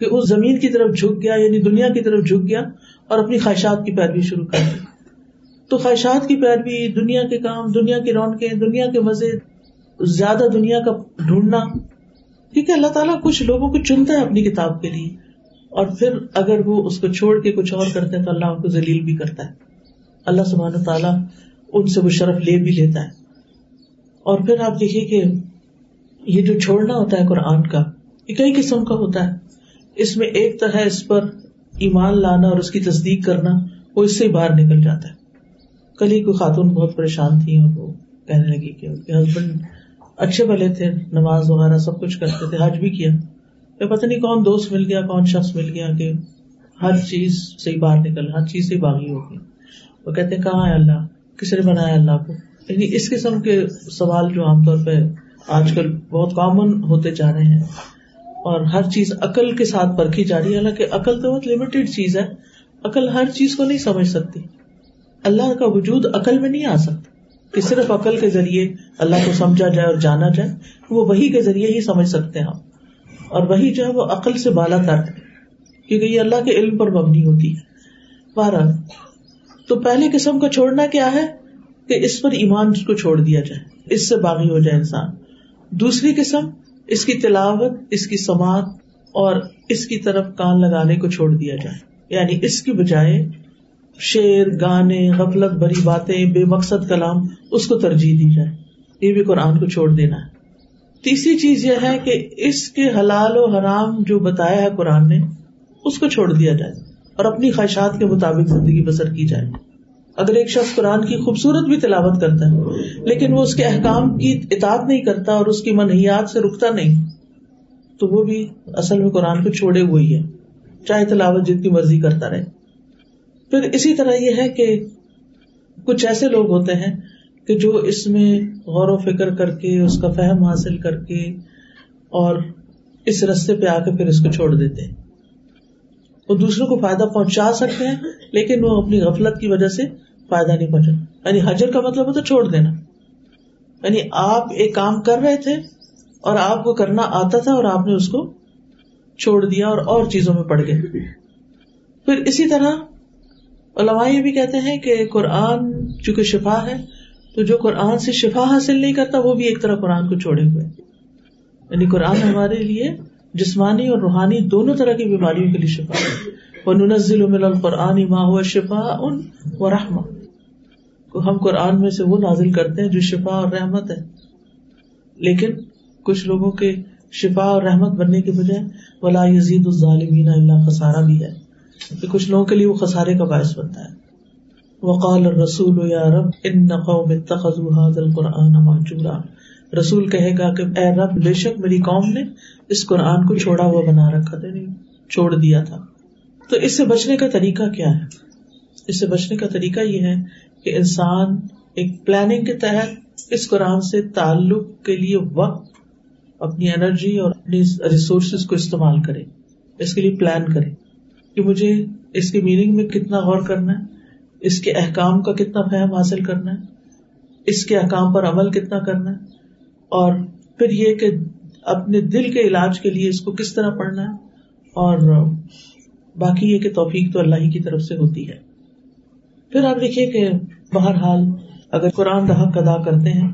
کہ اس زمین کی طرف جھک گیا یعنی دنیا کی طرف جھک گیا اور اپنی خواہشات کی پیروی شروع کر دی۔ تو خواہشات کی پیروی، دنیا کے کام، دنیا کی رونقیں، دنیا کے مزے، زیادہ دنیا کا ڈھونڈنا۔ کیونکہ اللہ تعالیٰ کچھ لوگوں کو چنتا ہے اپنی کتاب کے لیے۔ اور پھر اگر وہ اس کو چھوڑ کے کچھ اور کرتے ہیں تو اللہ ان کو ذلیل بھی کرتا ہے۔ اللہ سبحانہ تعالیٰ ان سے وہ شرف لے بھی لیتا ہے۔ اور پھر آپ دیکھیے کہ یہ جو چھوڑنا ہوتا ہے قرآن کا، یہ کئی قسم کا ہوتا ہے۔ اس میں ایک تو ہے اس پر ایمان لانا اور اس کی تصدیق کرنا، وہ اس سے باہر نکل جاتا ہے۔ کل ہی کوئی خاتون بہت پریشان تھی اور وہ کہنے لگی کہ ان کے ہسبینڈ اچھے بھلے تھے، نماز وغیرہ سب کچھ کرتے تھے، حج بھی کیا۔ پتہ نہیں کون دوست مل گیا، کون شخص مل گیا کہ ہر چیز سے باہر نکل، ہر چیز سے باغی ہو گئی۔ وہ کہتے کہاں ہے اللہ؟ کس نے بنایا اللہ کو؟ یعنی اس قسم کے سوال جو عام طور پہ آج کل بہت کامن ہوتے جا رہے ہیں۔ اور ہر چیز عقل کے ساتھ پرکھی جا رہی ہے۔ حالانکہ عقل تو بہت لمیٹڈ چیز ہے۔ عقل ہر چیز کو نہیں سمجھ سکتی۔ اللہ کا وجود عقل میں نہیں آ سکتا کہ صرف عقل کے ذریعے اللہ کو سمجھا جائے اور جانا جائے، وہ وہی کے ذریعے ہی سمجھ سکتے ہیں ہم۔ اور وہی جو ہے وہ عقل سے بالا تر ہے، کیونکہ یہ اللہ کے علم پر مبنی ہوتی ہے۔ بارہ تو پہلی قسم کا چھوڑنا کیا ہے؟ کہ اس پر ایمان کو چھوڑ دیا جائے، اس سے باغی ہو جائے انسان۔ دوسری قسم، اس کی تلاوت، اس کی سماعت اور اس کی طرف کان لگانے کو چھوڑ دیا جائے۔ یعنی اس کی بجائے شیر گانے، غفلت بری باتیں، بے مقصد کلام، اس کو ترجیح دی جائے۔ یہ بھی قرآن کو چھوڑ دینا ہے۔ تیسری چیز یہ ہے کہ اس کے حلال و حرام جو بتایا ہے قرآن نے، اس کو چھوڑ دیا جائے اور اپنی خواہشات کے مطابق زندگی بسر کی جائے۔ اگر ایک شخص قرآن کی خوبصورت بھی تلاوت کرتا ہے، لیکن وہ اس کے احکام کی اطاعت نہیں کرتا اور اس کی منحیات سے رکتا نہیں، تو وہ بھی اصل میں قرآن کو چھوڑے ہوئی ہے۔ چاہے تلاوت جتنی مرضی کرتا رہے۔ پھر اسی طرح یہ ہے کہ کچھ ایسے لوگ ہوتے ہیں کہ جو اس میں غور و فکر کر کے، اس کا فہم حاصل کر کے اور اس رستے پہ آ کے پھر اس کو چھوڑ دیتے ہیں۔ وہ دوسروں کو فائدہ پہنچا سکتے ہیں، لیکن وہ اپنی غفلت کی وجہ سے فائدہ نہیں پہنچا۔ یعنی حجر کا مطلب ہوتا چھوڑ دینا۔ یعنی آپ ایک کام کر رہے تھے اور آپ کو کرنا آتا تھا اور آپ نے اس کو چھوڑ دیا اور اور چیزوں میں پڑ گئے۔ پھر اسی طرح علماء یہ بھی کہتے ہیں کہ قرآن چونکہ شفا ہے، تو جو قرآن سے شفا حاصل نہیں کرتا، وہ بھی ایک طرح قرآن کو چھوڑے ہوئے۔ یعنی قرآن ہمارے لیے جسمانی اور روحانی دونوں طرح کی بیماریوں کے لیے شفا ہے۔ ننزل القرآن ما ہوا شفا ان و رحما ہم قرآن میں سے وہ نازل کرتے ہیں جو شفا اور رحمت ہے۔ لیکن کچھ لوگوں کے شفا اور رحمت بننے کے بجائے ولا یزید الظالمین اللہ خسارا بھی ہے۔ کہ کچھ لوگوں کے لیے وہ خسارے کا باعث بنتا ہے۔ وقال الرسول، یا رب، ان قوم اتخذوا هذا القرآن مهجورا رسول کہے گا کہ، اے رب، بے شک میری قوم نے اس قرآن کو چھوڑا ہوا بنا رکھا تھا نہیں چھوڑ دیا تھا۔ تو اس سے بچنے کا طریقہ کیا ہے؟ اس سے بچنے کا طریقہ یہ ہے کہ انسان ایک پلاننگ کے تحت اس قرآن سے تعلق کے لیے وقت، اپنی انرجی اور اپنی ریسورسز کو استعمال کرے۔ اس کے لیے پلان کرے۔ کہ مجھے اس کے میننگ میں کتنا غور کرنا ہے، اس کے احکام کا کتنا فہم حاصل کرنا ہے، اس کے احکام پر عمل کتنا کرنا ہے، اور پھر یہ کہ اپنے دل کے علاج کے لیے اس کو کس طرح پڑھنا ہے، اور باقی یہ کہ توفیق تو اللہ ہی کی طرف سے ہوتی ہے۔ پھر آپ دیکھیے کہ بہرحال اگر قرآن کا ادا کرتے ہیں،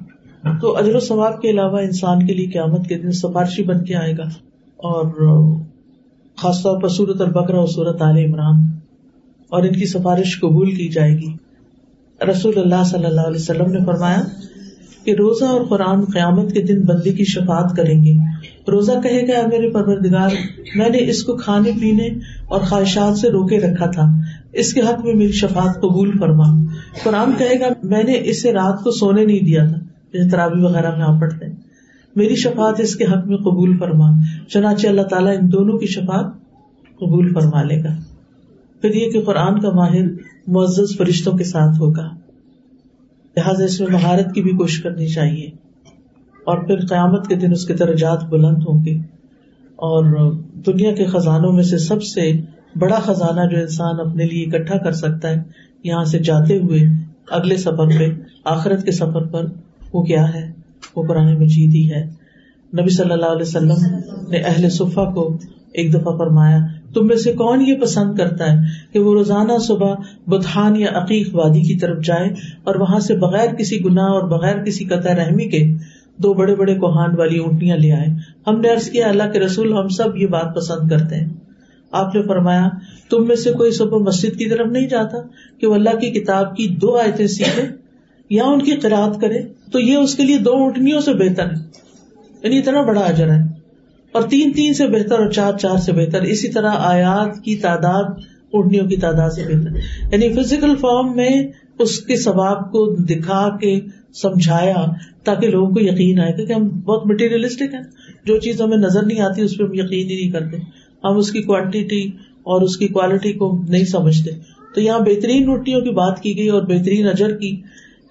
تو اجر و ثواب کے علاوہ انسان کے لیے قیامت کے دن سفارشی بن کے آئے گا، اور خاص طور پر سورت البکرا اور سورت عال عمران، اور ان کی سفارش قبول کی جائے گی۔ رسول اللہ صلی اللہ علیہ وسلم نے فرمایا کہ روزہ اور قرآن قیامت کے دن بندی کی شفات کریں گے۔ روزہ کہے گا میرے پروردگار، میں نے اس کو کھانے، پینے اور خواہشات سے روکے رکھا تھا۔ اس کے حق میں میری شفات قبول فرما۔ قرآن کہے گا، میں نے اسے رات کو سونے نہیں دیا تھا۔ جیسے ترابی وغیرہ میں آپ پڑھتے ہیں۔ میری شفات اس کے حق میں قبول فرما، چنانچہ اللہ تعالیٰ ان دونوں کی شفات قبول فرما لے گا۔ پھر یہ کہ قرآن کا ماہر معزز فرشتوں کے ساتھ ہوگا۔ لہٰذا اس میں مہارت کی بھی کوشش کرنی چاہیے۔ اور پھر قیامت کے دن اس کے درجات بلند ہوں گے۔ اور دنیا کے خزانوں میں سے سب سے بڑا خزانہ جو انسان اپنے لیے اکٹھا کر سکتا ہے، یہاں سے جاتے ہوئے اگلے سفر پہ، آخرت کے سفر پر وہ کیا ہے؟ وہ قرآن مجید ہی ہے۔ نبی صلی اللہ علیہ وسلم نے اہل صفا کو ایک دفعہ فرمایا، تم میں سے کون یہ پسند کرتا ہے کہ وہ روزانہ صبح بدھان یا عقیق وادی کی طرف جائے اور وہاں سے بغیر کسی گناہ اور بغیر کسی قطع رحمی کے دو بڑے بڑے کوہان والی اونٹیاں لے آئے۔ ہم نے عرض کیا، اللہ کے رسول ہم سب یہ بات پسند کرتے ہیں۔ آپ نے فرمایا، تم میں سے کوئی صبح مسجد کی طرف نہیں جاتا کہ وہ اللہ کی کتاب کی دو آیتیں سیکھے؟ یا ان کی قرآد کرے، تو یہ اس کے لیے دو اونٹنیوں سے بہتر ہے۔ یعنی اتنا بڑا اجر ہے۔ اور تین تین سے بہتر اور چار چار سے بہتر، اسی طرح آیات کی تعداد اڑنیوں کی تعداد سے بہتر۔ یعنی فزیکل فارم میں اس کے ثواب کو دکھا کے سمجھایا تاکہ لوگوں کو یقین آئے، کیونکہ ہم بہت مٹیریلسٹک ہیں۔ جو چیز ہمیں نظر نہیں آتی، اس پہ ہم یقین ہی نہیں کرتے۔ ہم اس کی کوانٹیٹی اور اس کی کوالٹی کو نہیں سمجھتے۔ تو یہاں بہترین روٹیوں کی بات کی گئی اور بہترین اجر کی۔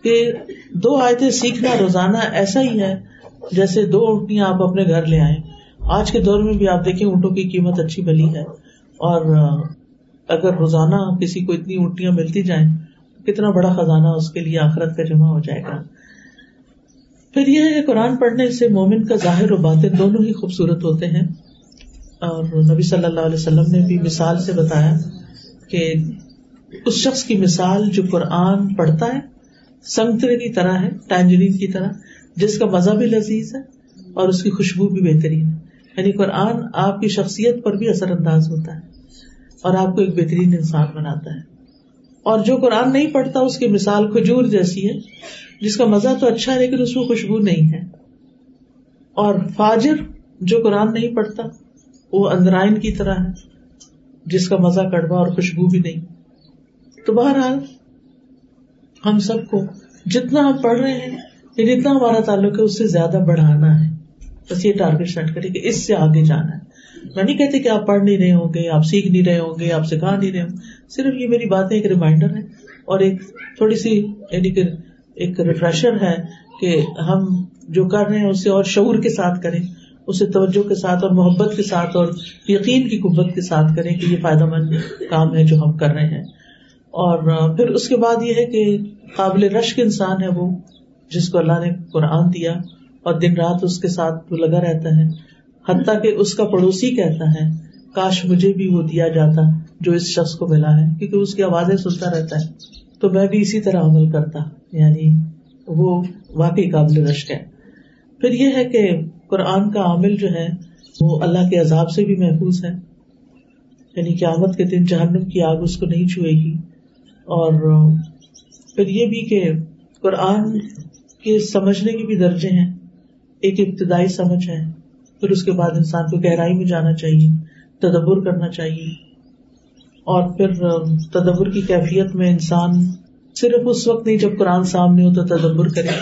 کہ دو آیتیں سیکھنا روزانہ ایسا ہی ہے جیسے دو اونٹیاں آپ اپنے گھر لے آئے آج کے دور میں بھی آپ دیکھیں اونٹوں کی قیمت اچھی بلی ہے۔ اور اگر روزانہ کسی کو اتنی اونٹیاں ملتی جائیں، کتنا بڑا خزانہ اس کے لیے آخرت کا جمع ہو جائے گا۔ پھر یہ ہے کہ قرآن پڑھنے سے مومن کا ظاہر و باطن دونوں ہی خوبصورت ہوتے ہیں۔ اور نبی صلی اللہ علیہ وسلم نے بھی مثال سے بتایا کہ اس شخص کی مثال جو قرآن پڑھتا ہے سنگترے کی طرح ہے ٹینجرین کی طرح، جس کا مزہ بھی لذیذ ہے اور اس کی خوشبو بھی بہترین ہے۔ یعنی قرآن آپ کی شخصیت پر بھی اثر انداز ہوتا ہے اور آپ کو ایک بہترین انسان بناتا ہے۔ اور جو قرآن نہیں پڑھتا، اس کی مثال کھجور جیسی ہے، جس کا مزہ تو اچھا ہے لیکن اس میں خوشبو نہیں ہے۔ اور فاجر جو قرآن نہیں پڑھتا، وہ اندرائن کی طرح ہے، جس کا مزہ کڑوا اور خوشبو بھی نہیں۔ تو بہرحال ہم سب کو جتنا ہم پڑھ رہے ہیں یعنی جتنا ہمارا تعلق ہے، اس سے زیادہ بڑھانا ہے۔ بس یہ ٹارگیٹ سیٹ کرے کہ اس سے آگے جانا ہے۔ میں نہیں کہتی کہ آپ پڑھ نہیں رہے ہوں گے، آپ سیکھ نہیں رہے ہوں گے، آپ سکھا نہیں رہے ہوں صرف یہ میری باتیں، ایک ریمائنڈر ہے۔ اور ایک تھوڑی سی یعنی کہ ایک ریفریشر ہے کہ ہم جو کر رہے ہیں، اسے اور شعور کے ساتھ کریں۔ اسے توجہ کے ساتھ اور محبت کے ساتھ اور یقین کی قوت کے ساتھ کریں کہ یہ فائدہ مند کام ہے جو ہم کر رہے ہیں۔ اور پھر اس کے بعد یہ ہے کہ قابل رشک انسان ہے وہ، جس کو اللہ نے قرآن دیا اور دن رات اس کے ساتھ لگا رہتا ہے۔ حتیٰ کہ اس کا پڑوسی کہتا ہے، کاش مجھے بھی وہ دیا جاتا جو اس شخص کو ملا ہے، کیونکہ اس کی آوازیں سنتا رہتا ہے۔ تو میں بھی اسی طرح عمل کرتا یعنی وہ واقعی قابل رشک ہے۔ پھر یہ ہے کہ قرآن کا عامل جو ہے، وہ اللہ کے عذاب سے بھی محفوظ ہے۔ یعنی کہ آمد کے دن جہنم کی آگ اس کو نہیں چھوئے گی اور پھر یہ بھی کہ قرآن کے سمجھنے کے بھی درجے ہیں، ایک ابتدائی سمجھ ہے، پھر اس کے بعد انسان کو گہرائی میں جانا چاہیے، تدبر کرنا چاہیے، اور پھر تدبر کی کیفیت میں انسان صرف اس وقت نہیں جب قرآن سامنے ہو تو تدبر کرے،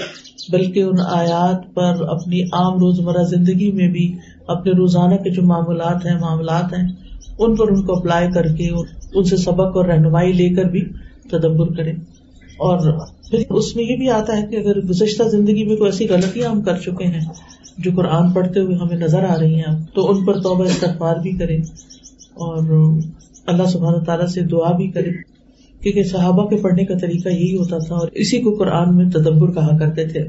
بلکہ ان آیات پر اپنی عام روزمرہ زندگی میں بھی اپنے روزانہ کے جو معاملات ہیں معاملات ہیں، ان پر ان کو اپلائی کر کے ان سے سبق اور رہنمائی لے کر بھی تدبر کرے۔ اور پھر اس میں یہ بھی آتا ہے کہ اگر گزشتہ زندگی میں کوئی ایسی غلطیاں ہم کر چکے ہیں جو قرآن پڑھتے ہوئے ہمیں نظر آ رہی ہیں، تو ان پر توبہ استغفار بھی کرے اور اللہ سبحانہ تعالیٰ سے دعا بھی کرے کیونکہ صحابہ کے پڑھنے کا طریقہ یہی ہوتا تھا اور اسی کو قرآن میں تدبر کہا کرتے تھے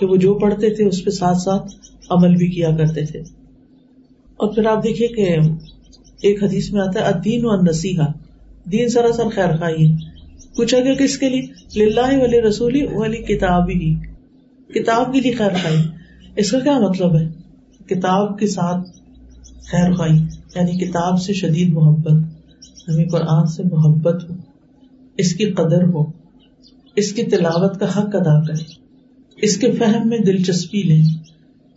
کہ وہ جو پڑھتے تھے اس پہ ساتھ ساتھ عمل بھی کیا کرتے تھے۔ اور پھر آپ دیکھیے کہ ایک حدیث میں آتا ہے ادین و نسیحا دین سراسر خیر خائی پوچھا گیا کس کے لیے؟ لاہ ولی رسولی والی کتاب ہی۔ کتاب کے لیے خیر خائی اس کا کیا مطلب ہے؟ کتاب کے ساتھ خیر خائی یعنی کتاب سے شدید محبت۔ ہمیں قرآن سے محبت ہو، اس کی قدر ہو، اس کی تلاوت کا حق ادا کرے اس کے فہم میں دلچسپی لیں،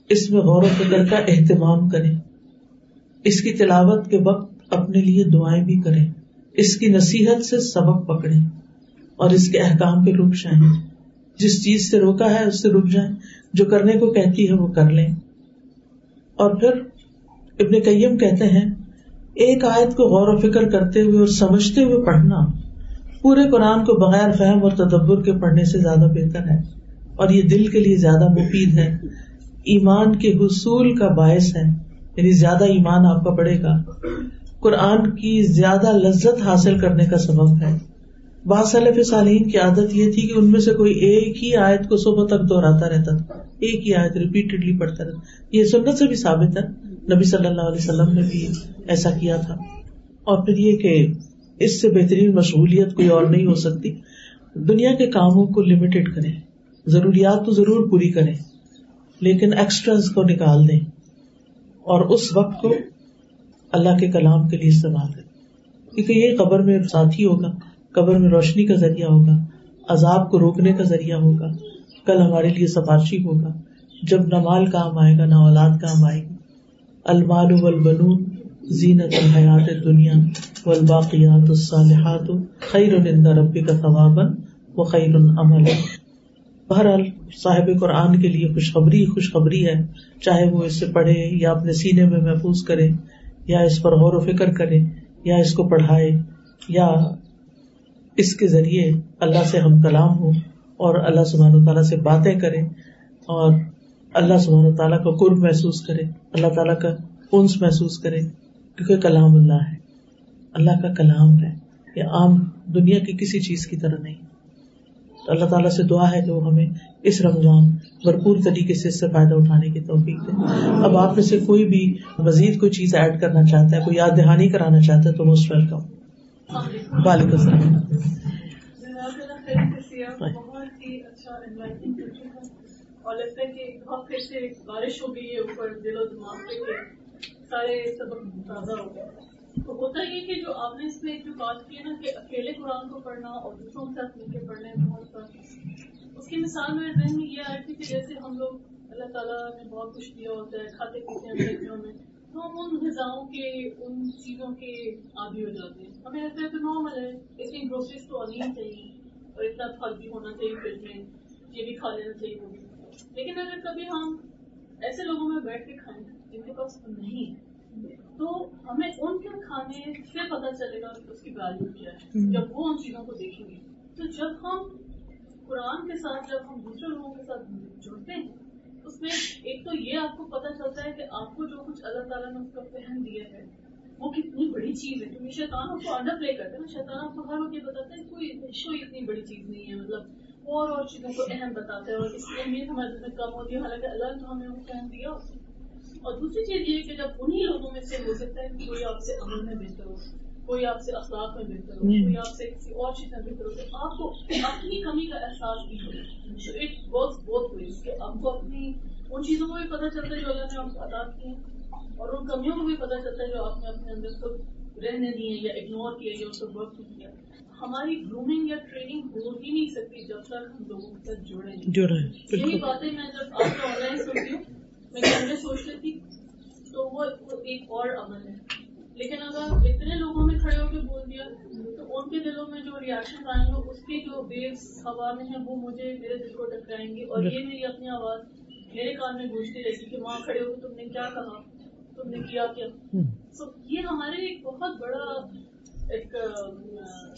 اس میں غور و فکر کا اہتمام کرے اس کی تلاوت کے وقت اپنے لیے دعائیں بھی کریں۔ اس کی نصیحت سے سبق پکڑے اور اس کے احکام پہ رک جائیں۔ جس چیز سے روکا ہے اس سے رک جائیں۔ جو کرنے کو کہتی ہے وہ کر لیں۔ اور پھر ابن کئیم کہتے ہیں، ایک آیت کو غور و فکر کرتے ہوئے اور سمجھتے ہوئے پڑھنا پورے قرآن کو بغیر فہم اور تدبر کے پڑھنے سے زیادہ بہتر ہے۔ اور یہ دل کے لیے زیادہ مفید ہے۔ ایمان کے حصول کا باعث ہے یعنی زیادہ ایمان آپ کا بڑھے گا۔ قرآن کی زیادہ لذت حاصل کرنے کا سبب ہے۔ بعض صلیف صالحین کی عادت یہ تھی کہ ان میں سے کوئی ایک ہی آیت کو صبح تک دہراتا رہتا تھا۔ ایک ہی آیت ریپیٹڈلی پڑھتا رہتا یہ سنت سے بھی ثابت ہے۔ نبی صلی اللہ علیہ وسلم نے بھی ایسا کیا تھا۔ اور پھر یہ کہ اس سے بہترین مشغولیت کوئی اور نہیں ہو سکتی۔ دنیا کے کاموں کو لمیٹڈ کریں۔ ضروریات تو ضرور پوری کریں۔ لیکن ایکسٹراز کو نکال دیں۔ اور اس وقت کو اللہ کے کلام کے لیے استعمال کریں۔ کیونکہ یہ قبر میں ساتھی ہوگا، قبر میں روشنی کا ذریعہ ہوگا، عذاب کو روکنے کا ذریعہ ہوگا، کل ہمارے لیے سفارشی ہوگا۔ جب نہ مال کام آئے گا، نہ اولاد کام آئے گی۔ المال والبنون زینت الحیات دنیا والباقیات الصالحات خیر ربی کا ثوابن و خیر بہرحال، صاحب قرآن کے لیے خوشخبری خوشخبری ہے، چاہے وہ اس سے پڑھے یا اپنے سینے میں محفوظ کرے۔ یا اس پر غور و فکر کرے، یا اس کو پڑھائے، یا اس کے ذریعے اللہ سے ہم کلام ہو اور اللہ سبحانہ تعالیٰ سے باتیں کرے اور اللہ سبحانہ تعالیٰ کا قرب محسوس کرے، اللہ تعالیٰ کا انس محسوس کرے، کیونکہ کلام اللہ ہے، اللہ کا کلام ہے، یہ عام دنیا کی کسی چیز کی طرح نہیں۔ تو اللہ تعالیٰ سے دعا ہے کہ وہ ہمیں اس رمضان بھرپور طریقے سے اس سے فائدہ اٹھانے کی توفیق دے۔ اب آپ میں سے کوئی بھی مزید کوئی چیز ایڈ کرنا چاہتا ہے، کوئی یاد دہانی کرانا چاہتا ہے، تو موسٹ ویلکم وعلیکم السلام۔ اور لگتا ہے کہ بہت پھر سے بارش ہو گئی ہے، اوپر دل و دماغ پہ سارے سبق تازہ ہو گئے۔ تو ہوتا یہ کہ جو آپ نے اس میں جو بات کی ہے نا کہ اکیلے قرآن کو پڑھنا اور دوسروں کے ساتھ مل کے پڑھنا بہت فرق اس کی مثال میرے ذہن میں یہ آئی تھی کہ جیسے ہم لوگ اللہ تعالیٰ نے بہت کچھ دیا ہوتا ہے، کھاتے پیتے ہیں لڑکیوں میں، تو ہم ان غذاؤں کے، ان چیزوں کے عادی ہو جاتے ہیں۔ ہمیں لگتا ہے تو نارمل ہے، لیکن گروسریز تو آنی ہی چاہیے اور اتنا پھل بھی ہونا چاہیے فریج میں، یہ بھی کھا لینا چاہیے۔ وہ بھی لیکن اگر کبھی ہم ایسے لوگوں میں بیٹھ کے کھائیں جن کے پاس نہیں ہے تو ہمیں ان کے کھانے سے پتا چلے گا اس کی ویلو کیا ہے جب وہ ان چیزوں کو دیکھیں گے۔ تو جب ہم قرآن کے ساتھ جب ہم دوسرے لوگوں کے ساتھ جڑتے ہیں اس میں ایک تو یہ آپ کو پتا چلتا ہے کہ آپ کو جو کچھ اللہ تعالیٰ نے اس کا پہن دیا ہے وہ کتنی بڑی چیز ہے۔ کیونکہ شیطان آپ کو انڈر پلے کرتے ہیں شیطان آپ کو ہر وقت یہ بتاتا ہے کوئی شو اتنی بڑی چیز نہیں ہے۔ مطلب اور اور چیزوں کو اہم بتاتا ہے اور اس کی اہمیت ہمارے کم ہوتی ہے۔ حالانکہ اللہ نے تو ہمیں وہ پہن دیا اور دوسری چیز یہ کہ جب انہیں لوگوں میں سے ہو سکتا ہے کہ کوئی آپ سے عمل میں بہتر ہو کوئی آپ سے اخلاق میں بہتر ہو کوئی آپ سے کسی اور چیز میں بہتر ہو تو آپ کو اپنی کمی کا احساس بھی ہو اٹ بہت بہت ہوئی کہ آپ کو اپنی ان چیزوں کو بھی پتہ چلتا ہے جو اللہ نے آپ کو ادا کی ہیں اور ان کمیوں کو بھی پتہ چلتا ہے جو آپ نے اپنے اندر کو رہنے دیے یا اگنور کیا یا اس کو ورک کیا۔ ہماری گرومنگ یا ٹریننگ ہو ہی نہیں سکتی جب تک ہم لوگوں کے ساتھ جڑے یہی باتیں میں جب آپ کو آن لائن سنتی ہوں میں کیمرے سوچ لیتی تو وہ ایک اور عمل ہے۔ لیکن اگر اتنے لوگوں میں کھڑے ہو کے بول دیا تو ان کے دلوں میں جو ریئیکشن آئیں گے اس کی جو ویوز ہوا میں ہیں وہ مجھے میرے دل کو ٹکرائیں گے۔ اور یہ میری اپنی آواز میرے کان میں گونجتی رہتی کہ وہاں کھڑے ہو تم نے کیا کہا تم نے کیا کیا۔ تو یہ ہمارے ایک بہت بڑا ایک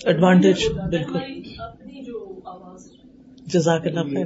ایڈوانٹیج بالکل اپنی جو آواز جزاک اللہ خیر۔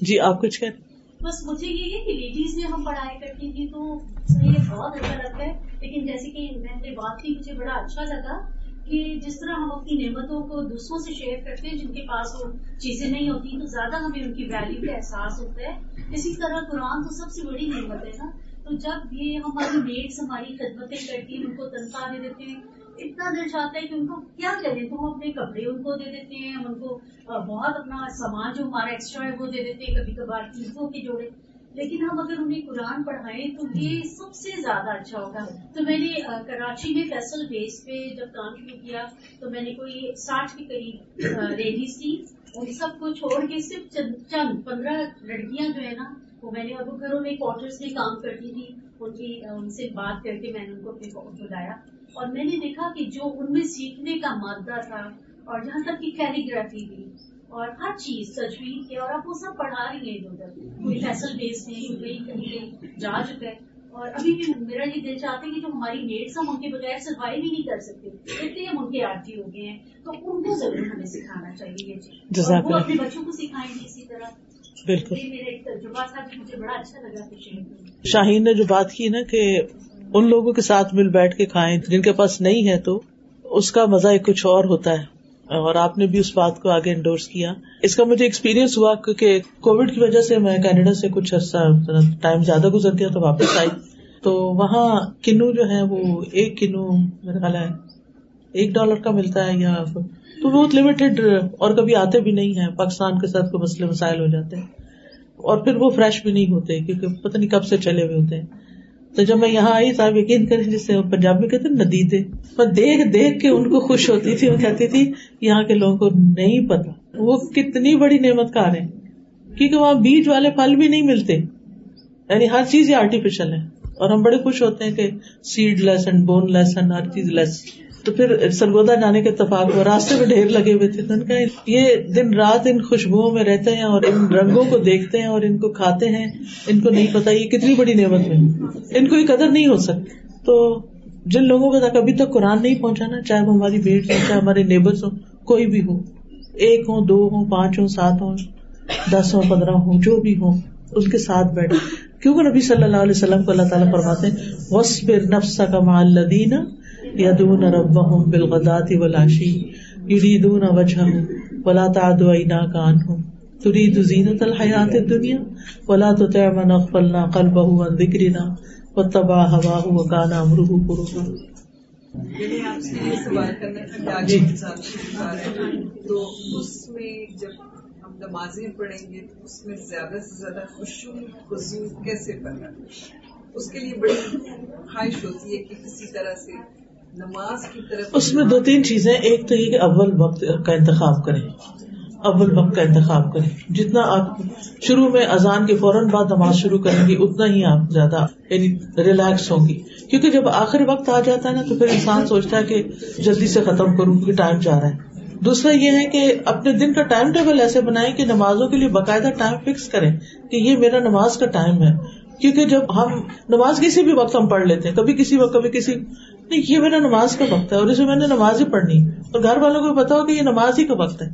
جی آپ کچھ کہہ بس مجھے یہ ہے کہ لیڈیز میں ہم پڑھائی کرتی تھی تو یہ بہت اچھا لگتا ہے۔ لیکن جیسے کہ میں نے بات کی، مجھے بڑا اچھا لگا کہ جس طرح ہم اپنی نعمتوں کو دوسروں سے شیئر کرتے ہیں، جن کے پاس وہ چیزیں نہیں ہوتی، تو زیادہ ہمیں ان کی ویلو کا احساس ہوتا ہے۔ اسی طرح قرآن تو سب سے بڑی نعمت ہے نا۔ تو جب یہ ہماری میٹس ہماری خدمتیں کرتی ہیں، ان کو تنخواہ دے دیتے ہیں اتنا دل چاہتا ہے کہ ان کو کیا کریں تو ہم اپنے کپڑے ان کو دے دیتے ہیں ہم ان کو بہت اپنا سامان جو ہمارا ایکسٹرا ہے وہ دے دیتے ہیں کبھی کبھار چیزوں کے جوڑے۔ لیکن ہم اگر انہیں قرآن پڑھائیں تو یہ سب سے زیادہ اچھا ہوگا۔ تو میں نے کراچی میں فیصل بیس پہ جب کام شروع کیا تو میں نے کوئی ساٹھ کے قریب لیڈیز تھی ان سب کو چھوڑ کے صرف چند پندرہ لڑکیاں جو ہے نا، وہ میں نے اب گھروں میں کوارٹرس میں کام کرتی تھی۔ ان کی ان سے بات کر کے میں نے ان کو اپنے بلایا اور میں نے دیکھا کہ جو ان میں سیکھنے کا مادہ تھا اور جہاں تک کی کیلیگرافی بھی اور ہر چیز تجویز کی اور اب وہ سب پڑھا رہی ہیں ادھر۔ ادھر کوئی فیصل بیس نہیں کوئی کہیں کہیں جا چکا ہے۔ اور ابھی بھی میرا یہ دل چاہتے ہیں کہ جو ہماری نیٹس ہم ان کے بغیر سروائی بھی نہیں کر سکتے اتنے ہم ان کے آرٹی ہو گئے ہیں۔ تو ان کو ضرور ہمیں سکھانا چاہیے یہ چیز۔ وہ اپنے بچوں کو سکھائیں گے اسی طرح۔ بالکل۔ میرا ایک تجربہ تھا مجھے بڑا اچھا لگا شاہین نے جو بات کی نا کہ ان لوگوں کے ساتھ مل بیٹھ کے کھائیں، جن کے پاس نہیں ہے تو اس کا مزہ ایک کچھ اور ہوتا ہے۔ اور آپ نے بھی اس بات کو آگے انڈورس کیا۔ اس کا مجھے ایکسپیرینس ہوا کیونکہ کووڈ کی وجہ سے میں کینیڈا سے کچھ عرصہ ٹائم زیادہ گزر گیا تو واپس آئی۔ تو وہاں کنو جو ہے وہ ایک کنو میرا خیال ہے ایک ڈالر کا ملتا ہے یا تو بہت لمیٹڈ اور کبھی آتے بھی نہیں ہے پاکستان کے ساتھ کوئی مسئلے، مسائل ہو جاتے ہیں۔ اور پھر وہ فریش بھی نہیں ہوتے کیونکہ پتہ نہیں کب سے چلے ہوئے ہوتے ہیں۔ تو جب میں یہاں آئی تو آپ یقین کریں جس سے پنجابی کہتے ندیدے میں دیکھ دیکھ کے ان کو خوش ہوتی تھی، وہ کہتی تھی، یہاں کے لوگوں کو نہیں پتا۔ وہ کتنی بڑی نعمت کار ہے کیونکہ وہاں بیج والے پھل بھی نہیں ملتے۔ یعنی ہر چیز یہ آرٹیفیشل ہے۔ اور ہم بڑے خوش ہوتے ہیں کہ seedless and boneless and ہر چیز لیس تو پھر سرگودا جانے کے اتفاق ہوا، راستے میں ڈھیر لگے ہوئے تھے۔ تو کہ یہ دن رات ان خوشبو میں رہتے ہیں اور ان رنگوں کو دیکھتے ہیں اور ان کو کھاتے ہیں۔ ان کو نہیں پتا یہ کتنی بڑی نعمت ہے ان کو یہ قدر نہیں ہو سکتی۔ تو جن لوگوں کے تک ابھی تک قرآن نہیں پہنچا نا چاہے وہ ہماری بیٹ ہو چاہے ہمارے نیبرس ہو کوئی بھی ہو ایک ہو دو ہو پانچ ہو سات ہو دس ہو پندرہ ہو جو بھی ہو ان کے ساتھ بیٹھے کیونکہ نبی صلی اللہ علیہ وسلم کو اللہ تعالیٰ فرماتے وسبر یدون ربهم بالغدات والعشی یریدون وجهه ولا تعد عیناک عنهم. تريد زینت الحیات الدنیا ولا تطع من اغفلنا قلبه عن ذکرنا واتبع هواه وكان امره فرطا یعنی آپ سے یہ سوال کرنا تھا کہ آگے انسان تو اس میں جب ہم نمازیں پڑھیں گے تو اس میں زیادہ سے زیادہ خوشو خزو کیسے پڑھنا اس کے لیے بڑی خواہش ہوتی ہے کہ کسی طرح سے نماز کی طرف اس میں دو تین چیزیں ایک تو یہ کہ اول وقت کا انتخاب کریں۔ اول وقت کا انتخاب کریں۔ جتنا آپ شروع میں اذان کے فوراً بعد نماز شروع کریں گی اتنا ہی آپ زیادہ یعنی ریلیکس ہوں گی۔ کیونکہ جب آخر وقت آ جاتا ہے نا، تو پھر انسان سوچتا ہے کہ جلدی سے ختم کروں کیونکہ ٹائم جا رہا ہے۔ دوسرا یہ ہے کہ اپنے دن کا ٹائم ٹیبل ایسے بنائے کہ نمازوں کے لیے باقاعدہ ٹائم فکس کریں کہ یہ میرا نماز کا ٹائم ہے۔ کیونکہ جب ہم نماز کسی بھی وقت ہم پڑھ لیتے ہیں، کبھی کسی وقت، کبھی کسی نہیں، یہ میرا نماز کا وقت ہے اور اسے میں نے نماز ہی پڑھنی اور گھر والوں کو پتا ہو کہ یہ نماز ہی کا وقت ہے۔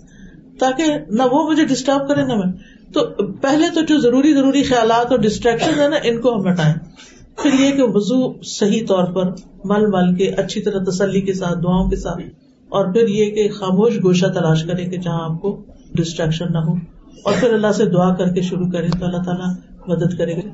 تاکہ نہ وہ مجھے ڈسٹرب کرے نہ میں۔ تو پہلے تو جو ضروری ضروری خیالات اور ڈسٹریکشن ہے نا، ان کو ہم ہٹائیں۔ پھر یہ کہ وزو صحیح طور پر مل مل کے اچھی طرح تسلی کے ساتھ، دعاؤں کے ساتھ۔ اور پھر یہ کہ خاموش گوشہ تلاش کرے کہ جہاں آپ کو ڈسٹریکشن نہ ہو۔ اور پھر اللہ سے دعا کر کے شروع کرے تو اللہ تعالیٰ مدد کرے گا۔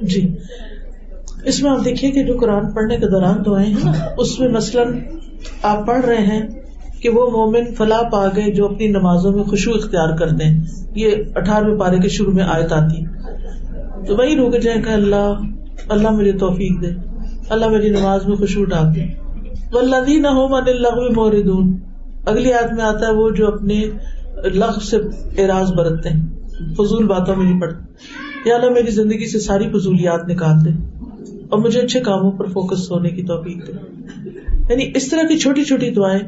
جی۔ اس میں آپ دیکھیے کہ جو قرآن پڑھنے کے دوران دعائیں ہیں نا اس میں مثلاً آپ پڑھ رہے ہیں کہ وہ مومن فلاح پا گئے جو اپنی نمازوں میں خوشبو اختیار کرتے ہیں یہ اٹھارہویں پارے کے شروع میں آیت آتی۔ تو وہی رک جائیں کہ اللہ اللہ مجھے توفیق دے۔ اللہ میری نماز میں خوشبو ڈال دے۔ ولدی نہ ہو من اللہ موردون اگلی آیت میں آتا ہے وہ جو اپنے لغ سے اعراض برتتے ہیں۔ فضول باتوں میں نہیں پڑتے یا اللہ میری زندگی سے ساری فضولیات نکال دے۔ اور مجھے اچھے کاموں پر فوکس ہونے کی توفیق دے۔ یعنی اس طرح کی چھوٹی چھوٹی دعائیں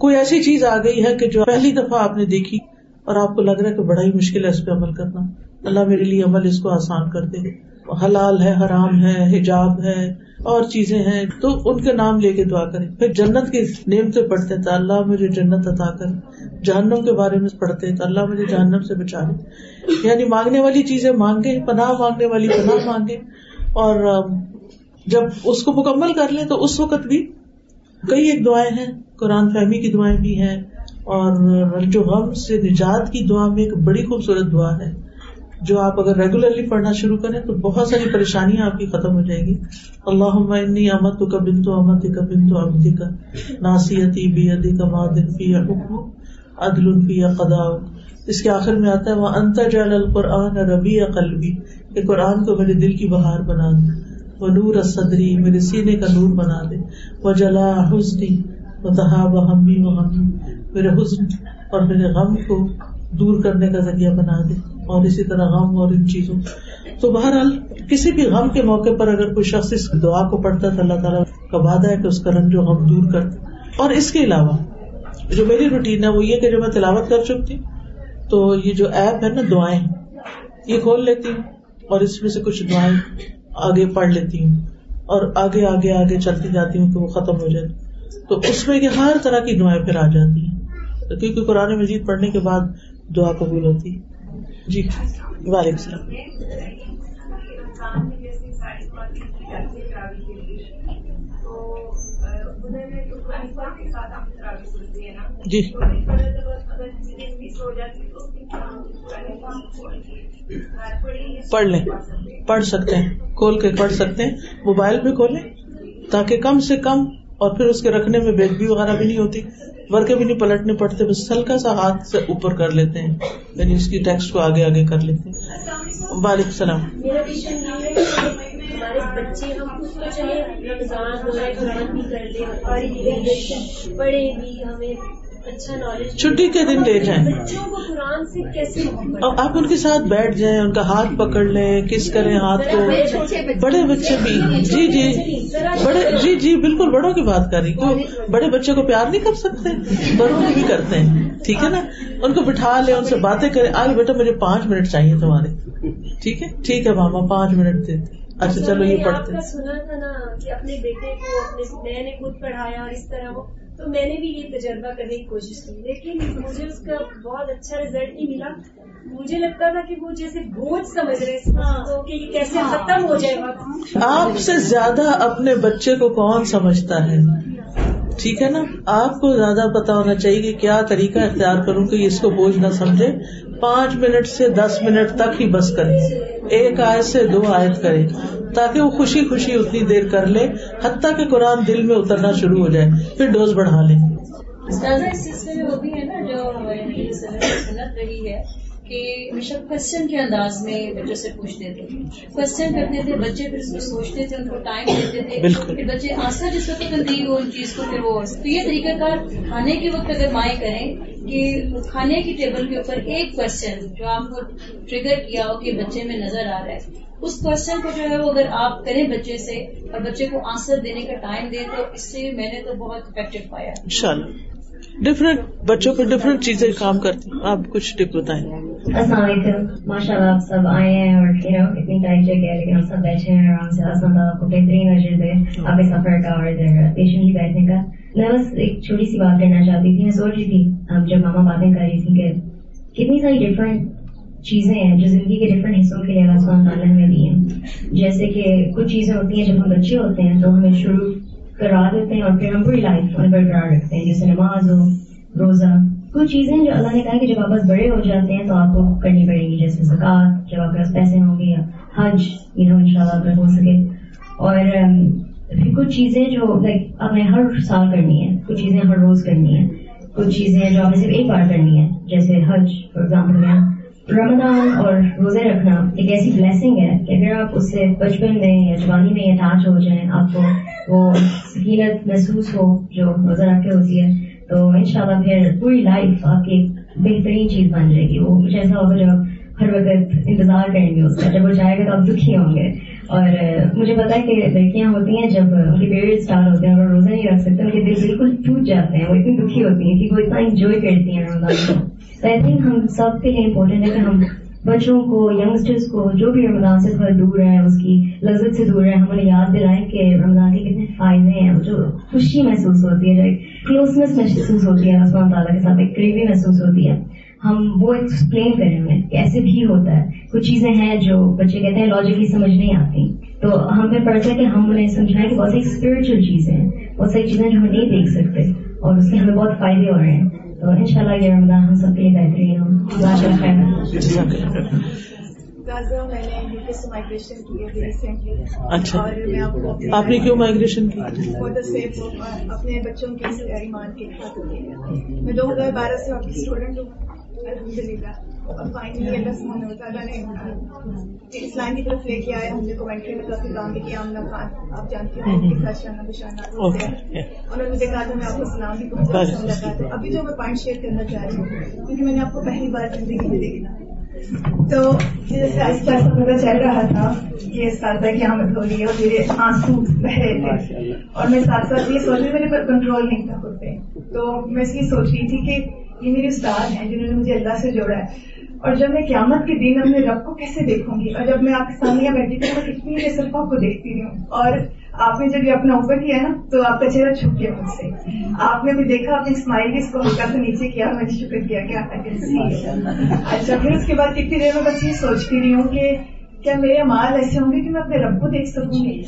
کوئی ایسی چیز آ گئی ہے کہ جو پہلی دفعہ آپ نے دیکھی اور آپ کو لگ رہا ہے کہ بڑا ہی مشکل ہے اس پہ عمل کرنا؟ اللہ میرے لیے عمل اس کو آسان کر دے۔ حلال ہے، حرام ہے، حجاب ہے، اور چیزیں ہیں۔ تو ان کے نام لے کے دعا کریں۔ پھر جنت کی نعمتیں پڑھتے تو اللہ مجھے جنت عطا کر۔ جہنم کے بارے میں پڑھتے تو اللہ مجھے جہنم سے بچا لے۔ یعنی مانگنے والی چیزیں مانگے پناہ مانگنے والی پناہ مانگے اور جب اس کو مکمل کر لیں تو اس وقت بھی کئی ایک دعائیں ہیں، قرآن فہمی کی دعائیں بھی ہیں اور جو غم سے نجات کی دعا میں ایک بڑی خوبصورت دعا ہے، جو آپ اگر ریگولرلی پڑھنا شروع کریں تو بہت ساری پریشانیاں آپ کی ختم ہو جائے گی۔ اللہ انی امت کا بن تو امت کا بن تو امتی کا ناسیتی بی ادی کا مادن فی حکم، عدل فی قدا اس کے آخر میں آتا ہے وہ انت جل القرآن ربی قلبی کہ قرآن کو میرے دل کی بہار بنا دے۔ وہ نور صدری، میرے سینے کا نور بنا دے۔ وہ جلا حسنی وہ تحاب ہمی و غمی میرے حسن اور میرے غم کو دور کرنے کا ذریعہ بنا دے۔ اور اسی طرح غم اور ان چیزوں۔ تو بہرحال، کسی بھی غم کے موقع پر اگر کوئی شخص اس دعا کو پڑھتا ہے، تو اللہ تعالیٰ کا وعدہ ہے کہ اس کا رنج و غم دور کرتا اور اس کے علاوہ، جو میری روٹین ہے، وہ یہ کہ جو میں تلاوت کر چکتی ہوں، تو یہ جو ایپ ہے نا دعائیں، یہ کھول لیتی ہوں اور اس میں سے کچھ دعائیں آگے پڑھ لیتی ہوں اور آگے آگے آگے چلتی جاتی ہوں کہ وہ ختم ہو جائے۔ تو اس میں یہ ہر طرح کی دعائیں پھر آ جاتی ہیں۔ کیونکہ قرآن مجید پڑھنے کے بعد دعا قبول ہوتی۔ جی وعلیکم السلام۔ جی۔ پڑھ لیں۔ پڑھ سکتے ہیں۔ کھول کے پڑھ سکتے ہیں۔ موبائل بھی کھولیں۔ تاکہ کم سے کم اور پھر اس کے رکھنے میں بیگ وغیرہ بھی نہیں ہوتی۔ ورکے بھی نہیں پلٹنے پڑتے۔ بس ہلکا سا ہاتھ سے اوپر کر لیتے ہیں۔ یعنی اس کی ٹیکسٹ کو آگے آگے کر لیتے ہیں۔ وعلیکم السلام۔ چھٹی کے دن لے جائیں اب آپ ان کے ساتھ بیٹھ جائیں ان کا ہاتھ پکڑ لیں کس کریں ہاتھ کو۔ بڑے بچے بھی۔ جی جی۔ بڑے جی جی بالکل بڑوں کی بات کر رہی کیوں؟ بڑے بچے کو پیار نہیں کر سکتے؟ بڑوں کے بھی کرتے ہیں۔ ٹھیک ہے نا؟ ان کو بٹھا لیں ان سے باتیں کریں۔ آگے بیٹا مجھے پانچ منٹ چاہیے تمہارے۔ ٹھیک ہے؟ ٹھیک ہے ماما پانچ منٹ دیتے اچھا چلو یہ پڑھتے سنا تھا نا کہ اپنے بیٹے کو اپنے میں نے خود پڑھایا اور اس طرح وہ تو میں نے بھی یہ تجربہ کرنے کی کوشش کی لیکن مجھے اس کا بہت اچھا ریزلٹ نہیں ملا۔ مجھے لگتا تھا کہ وہ جیسے بوجھ سمجھ رہے کو کہ یہ کیسے ختم ہو جائے گا۔ آپ سے زیادہ اپنے بچے کو کون سمجھتا ہے؟ ٹھیک ہے نا؟ آپ کو زیادہ پتا ہونا چاہیے کہ کیا طریقہ اختیار کروں کہ اس کو بوجھ نہ سمجھے۔ پانچ منٹ سے دس منٹ تک ہی بس کرے۔ ایک آیت سے دو آیت کرے۔ تاکہ وہ خوشی خوشی اتنی دیر کر لے، حتیٰ کہ قرآن دل میں اترنا شروع ہو جائے، پھر ڈوز بڑھا لے۔ اس سلسلے میں وہ بھی ہے نا جو یعنی ہماری سنت رہی ہے۔ کہ ہمیشہ کوشچن کے انداز میں بچوں سے پوچھتے تھے۔ کوشچن کرتے تھے بچے پھر اس کو سوچتے تھے ان کو ٹائم دیتے تھے۔ پھر بچے آنسر جس وقت دی ہو ان چیز کو پھر وہ تو یہ طریقہ کار کھانے کے وقت اگر مائیں کریں کہ کھانے کی ٹیبل کے اوپر ایک کوشچن جو آپ کو ٹریگر کیا ہو کہ بچے میں نظر آ رہا ہے اس کوشچن کو جو ہے وہ اگر آپ کریں بچے سے اور بچے کو آنسر دینے کا ٹائم دیں تو اس سے میں نے تو بہت افیکٹو پایا۔ ڈفرینٹ بچوں پہ ڈفرینٹ چیزیں کام کرتی ہیں۔ آپ کچھ ٹپ بتائیں۔ السلام علیکم۔ ماشاء اللہ آپ سب آئے ہیں اور اتنی ٹائم چیک ہے لیکن ہم سب بیٹھے ہیں آرام سے اللہ کو بہترین نظر دے۔ آپ کے سفر کا اور ادھر پیشنٹلی بیٹھنے کا۔ میں بس ایک چھوٹی سی بات کرنا چاہتی تھی۔ میں سوچ رہی تھی، اب جب ماما باتیں کر رہی تھی کہ کتنی ساری ڈفرینٹ چیزیں ہیں جو زندگی کے ڈفرینٹ حصوں کے لیے اللہ سبحانہ تعالیٰ میں دی ہیں۔ جیسے کہ کچھ چیزیں ہوتی ہیں جب ہم بچے ہوتے ہیں تو ہمیں شروع کرا دیتے ہیں اور پھر ہم پوری لائف ان برقرار رکھتے ہیں، جیسے نماز ہو، روزہ، کچھ چیزیں جو اللہ نے کہا کہ جب آپ بس بڑے ہو جاتے ہیں تو آپ کو کرنی پڑیں گی، جیسے زکات جب آپ کے پاس پیسے ہوں گے یا حج یو نو ان شاء اللہ اگر ہو سکے۔ اور پھر کچھ چیزیں جو لائک آپ نے ہر سال کرنی ہے کچھ چیزیں ہر روز کرنی ہے کچھ چیزیں جو آپ نے صرف ایک بار کرنی ہے جیسے حج فار ایگزامپل ہے رمضان اور روزے رکھنا ایک ایسی بلیسنگ ہے کہ اگر آپ اس سے بچپن میں یا جوانی میں اٹیچ ہو جائیں، آپ کو وہ سکینت محسوس ہو جو روزہ رکھ کے ہوتی ہے، تو انشاءاللہ پھر پوری لائف آپ کی ایک بہترین چیز بن جائے گی۔ وہ کچھ ایسا ہوگا جو آپ ہر وقت انتظار کریں گے اس کا۔ جب وہ جائے گا تو آپ دکھی ہوں گے۔ اور مجھے پتا ہے کہ لڑکیاں ہوتی ہیں، جب ان کے پیریڈ اسٹارٹ ہوتے ہیں اور روزہ نہیں رکھ سکتے، ان کے دل بالکل ٹوٹ جاتے ہیں، وہ اتنی دکھی ہوتی ہیں کہ وہ اتنا انجوائے کرتی ہیں رمضان کو۔ تو آئی تھنک ہم سب کے لیے امپورٹنٹ ہے کہ ہم بچوں کو ینگسٹرس کو جو بھی رمضان سے تھوڑا دور ہے، اس کی لذت سے دور ہے، ہم انہیں یاد دلائیں کہ رمضان کے کتنے فائدے ہیں جو خوشی محسوس ہوتی ہے کلوزنس محسوس ہوتی ہے رسمان تعالیٰ کے ساتھ ایک قریبی محسوس ہوتی ہے۔ ہم وہ ایکسپلین کریں انہیں کہ ایسے بھی ہوتا ہے۔ کچھ چیزیں ہیں جو بچے کہتے ہیں لاجکلی سمجھ نہیں آتی۔ تو ہمیں پڑتا ہے کہ ہم انہیں سمجھائیں کہ بہت سی اسپرچل چیزیں ہیں، بہت ساری چیزیں جو ہم نہیں دیکھ سکتے اور اس کے ہمیں بہت فائدے ہو رہے ہیں۔ تو ان شاء اللہ یہ رمضان ہم سب کے لیے بہترین ہو۔ ماشاء خیر جزاک اللہ خیر۔ غازہ میں نے یو کے سے مائگریشن کی ہے ریسنٹلی اچھا۔ اور میں آپ کو آپ نے کیوں مائگریشن کی اپنے بچوں کے ایمان کی خاطر میں دو ہزار بارہ سے آپ کی اسٹوڈنٹ ہوں۔ الحمد للہ فائنلی اللہ سبحانہ و تعالیٰ نے اسلام کی طرف لے کے آئے ہم نے کومنٹری میں کافی کام بھی کیا امنا خان آپ جانتے ہیں۔ شانہ بشانہ انہوں نے مجھے کہا تھا میں آپ کو اسلام بھی ابھی جو میں پوائنٹ شیئر کرنا چاہ رہی ہوں کیونکہ میں نے آپ کو پہلی بار زندگی میں دیکھنا تو جیسے آہستہ آہستہ چل رہا تھا کہ اس سال تک قیامت ہو رہی ہے اور میرے آنسو بہ رہے تھے اور میں ساتھ ساتھ یہ سوچ رہی میرے پر کنٹرول نہیں تھا خود پہ۔ تو میں اس لیے سوچ رہی تھی کہ یہ میرے استاد ہیں جنہوں نے مجھے اللہ سے جوڑا ہے۔ اور جب میں قیامت کے دن اپنے رب کو کیسے دیکھوں گی؟ اور جب میں آپ کے سامنے بیٹھی تھی میں کتنی دیر صرف آپ کو دیکھتی رہی ہوں اور آپ نے جب یہ اپنا اوپر کیا نا، تو آپ کا چہرہ چھپ گیا مجھ سے۔ آپ نے بھی دیکھا اپنی اسمائل اس کو ہلکا سا نیچے کیا، میں نے شکر کیا کہ آپ اچھا پھر اس کے بعد کتنی دیر میں بس یہ سوچتی رہی ہوں کہ کیا میرے امال ایسے ہوں گے کہ میں اپنے رب کو دیکھ سکوں گی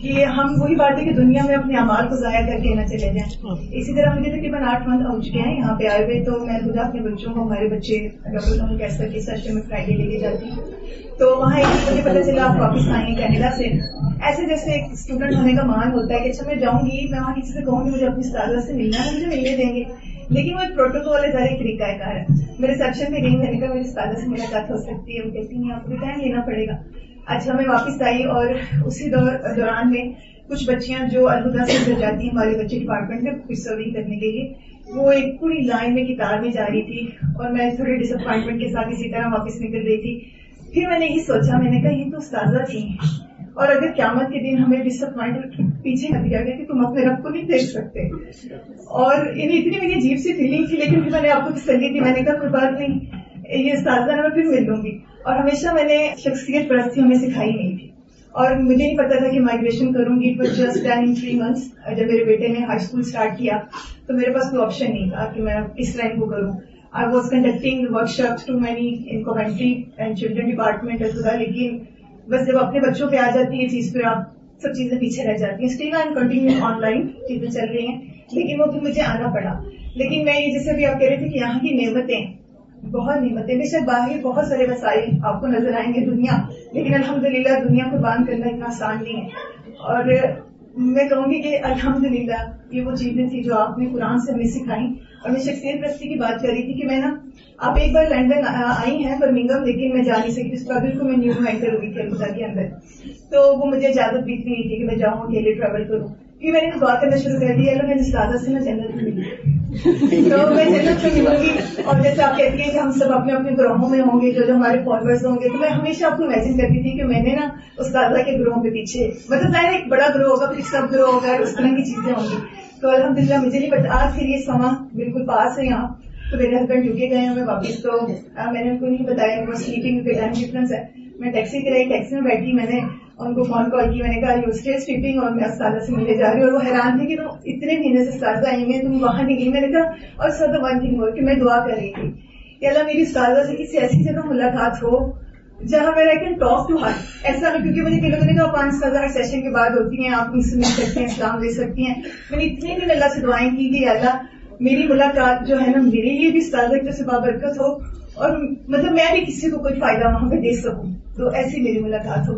کہ ہم وہی بات ہے کہ دنیا میں اپنے امال کو ضائع کر کے نہ چلے جائیں اسی طرح مجھے تقریباً آٹھ منتھ ہو چکے ہیں یہاں پہ آئے ہوئے تو میں خدا اپنے بچوں کو ہمارے بچے ڈاکٹر کیسر کے سیشن میں فرائیڈے لے کے جاتی ہوں تو وہاں ایک مجھے پتا چلا آپ واپس آئے ہیں کینیڈا سے ایسے جیسے ایک اسٹوڈنٹ ہونے کا مان ہوتا ہے کہ اچھا میں جاؤں گی میں وہاں کسی سے کہوں گی مجھے اپنی استاد سے ملنا ہے مجھے ملنے دیں گے لیکن وہ ایک پروٹوکول ہے سارے ایک طریقہ کار ہے۔ میں ریسپشن میں گئی میں نے کہا میری استاد سے ملاقات ہو سکتی ہے۔ وہ کہتی ہیں آپ کو ٹائم لینا پڑے گا۔ اچھا میں واپس آئی اور اسی دوران میں کچھ بچیاں جو الوداع سے ادھر جاتی ہیں، ہمارے بچے ڈپارٹمنٹ میں کچھ سروگ کرنے کے لیے، وہ ایک پوری لائن میں کتاب میں جا رہی تھی اور میں تھوڑے ڈس اپوائنٹمنٹ کے ساتھ اسی طرح واپس نکل رہی تھی۔ پھر میں نے یہی سوچا، میں نے کہا، یہ تو استاذہ تھی اور اگر قیامت کے دن ہمیں ڈس اپوائنٹ پیچھے نہ دیا گیا کہ تم اپنے رب کو نہیں دیکھ سکتے۔ اور یعنی اتنی میری عجیب سی فیلنگ تھی، لیکن پھر میں نے آپ کو تسلی دی، میں نے کہا، کوئی بات نہیں، یہ استاذہ میں پھر مل لوں گی۔ اور ہمیشہ میں نے شخصیت پرستی ہمیں سکھائی نہیں تھی۔ اور مجھے نہیں پتا تھا کہ مائگریشن کروں گی پر just ten in three months جب میرے بیٹے نے ہائی اسکول اسٹارٹ کیا، تو میرے پاس کوئی آپشن نہیں تھا کہ میں کس لائن کو کروں۔ I was conducting workshop to many in commentary and children department لیکن بس جب اپنے بچوں پہ آ جاتی ہے چیز پہ، آپ سب چیزیں پیچھے رہ جاتی ہیں۔ Still I continue online چیزیں چل رہی ہیں۔ لیکن وہ پھر مجھے آنا پڑا۔ لیکن میں یہ جیسے بھی آپ کہہ رہے تھے کہ یہاں کی نعمتیں، بہت نعمتیں۔ بے شک باہر بہت سارے وسائل آپ کو نظر آئیں گے دنیا۔ لیکن الحمدللہ دنیا کو باندھ کرنا اتنا آسان نہیں ہے۔ اور میں کہوں گی کہ الحمدللہ یہ وہ چیزیں تھیں جو آپ نے قرآن سے ہمیں سکھائیں اور میں شخصیت پرستی کی بات کر رہی تھی کہ میں نا، آپ ایک بار لنڈن آئی ہیں برمنگم لیکن میں جا نہیں سکی، اس کا بالکل میں نیو انٹر ہوئی تھی کے اندر۔ تو وہ مجھے اجازت بھی نہیں تھی کہ میں جاؤں، اکیلے ٹریول کروں۔ کیونکہ میں نے دعا کرنا شروع کر دیا اللہ میں استاد سے میں جنت ملی۔ تو میں جنت سے ملوں گی اور جیسے آپ کہتی ہیں کہ ہم سب اپنے اپنے گروہوں میں ہوں گے، جو جو ہمارے فالوورز ہوں گے، تو میں ہمیشہ آپ کو امیجن کرتی تھی کہ میں نے نا استاذہ کے گروہوں کے پیچھے مطلب ظاہر ایک بڑا گروہ ہوگا، پھر سب گروہ ہوگا اس طرح کی چیزیں ہوں گی۔ تو الحمد للہ مجھے نہیں پتا، آج پھر یہ سما بالکل پاس ہے یہاں، تو میرے ہسبینڈ یو کے گئے ہمیں واپس تو میں نے ان کو نہیں بتایا، وہ سلیپنگ پہ ٹائم ڈفرنس ہے۔ میں ٹیکسی کرائی ٹیکسی میں بیٹھی، میں نے ان کو فون کال کی، میں نے کہا یو اسٹے سلیپنگ اور میں استاذہ سے ملے جا رہی ہوں۔ اور وہ حیران تھی کہ تم اتنے مہینے سے استاذہ آئی ہیں، تم وہاں نہیں گئی۔ میں نے کہا، اور سر ون تھنگ ہو کہ میں دعا کر رہی تھی۔ کہ اللہ میری استاذہ سے کسی ایسی جگہ ملاقات ہو جہاں میرا I can talk to her ایسا نہیں کیونکہ مجھے کلو نے کہا پانچ ہزار سیشن کے بعد ہوتی ہیں، آپ مجھ سے مل سکتے ہیں، اسلام لے سکتی ہیں۔ میں نے اتنے دن اللہ سے دعائیں کی کہ اللہ، میری ملاقات جو ہے نا، میرے لیے بھی استاذہ سے بابرکت ہو۔ اور مطلب میں بھی کسی کو کوئی فائدہ وہاں پہ دے سکوں۔ تو ایسی میری ملاقات ہو۔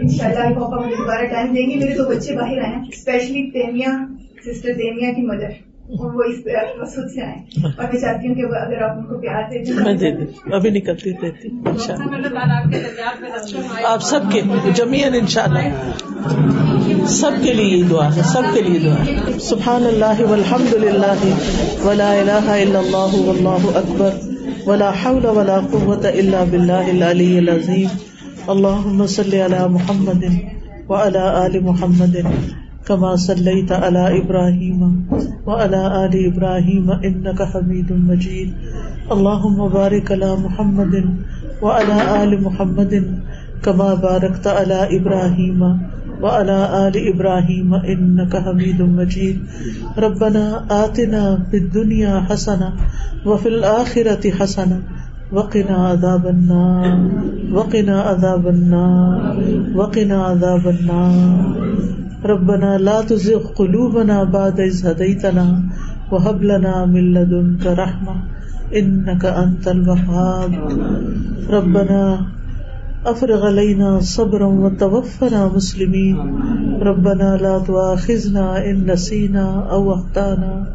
ان شاء اللہ پاپا مجھے دوبارہ ٹائم دیں گے۔ میرے دو بچے باہر آئے ہیں اسپیشلی تیمیا سسٹر تیمیا کی مدر وہ اس سے آئے۔ اور میں چاہتی ہوں کہ اگر آپ ان کو پیار دے میں دے دوں ابھی نکلتی دیتی ان شاء اللہ آپ سب کے جمیان ان شاء اللہ سب کے لیے دعا ہے سب کے لیے دعا ہے۔ سبحان اللہ والحمد للہ ولا الہ الا اللہ واللہ اکبر ولا حول ولا قوة الا باللہ العلی العظیم۔ اللہم صلی علی محمد وعلى آل محمد۔ كما صليت على ابراهيم وعلى ال ابراهيم انك حميد مجيد. اللهم بارك على محمد وعلى ال محمد كما باركت على ابراهيم وعلى ال ابراهيم انك حميد مجيد. ربنا آتنا في الدنيا حسنه وفي الاخره حسنه وقنا عذاب النار. وقنا عذاب النار. وقنا عذاب النار. ربنا لا تزغ قلوبنا بعد إذ هديتنا وهب لنا من لدنك رحمة إنك أنت الوهاب. ربنا افرغ علينا صبرا وتوفنا مسلمين. ربنا لا تؤاخذنا إن نسينا أو أخطأنا.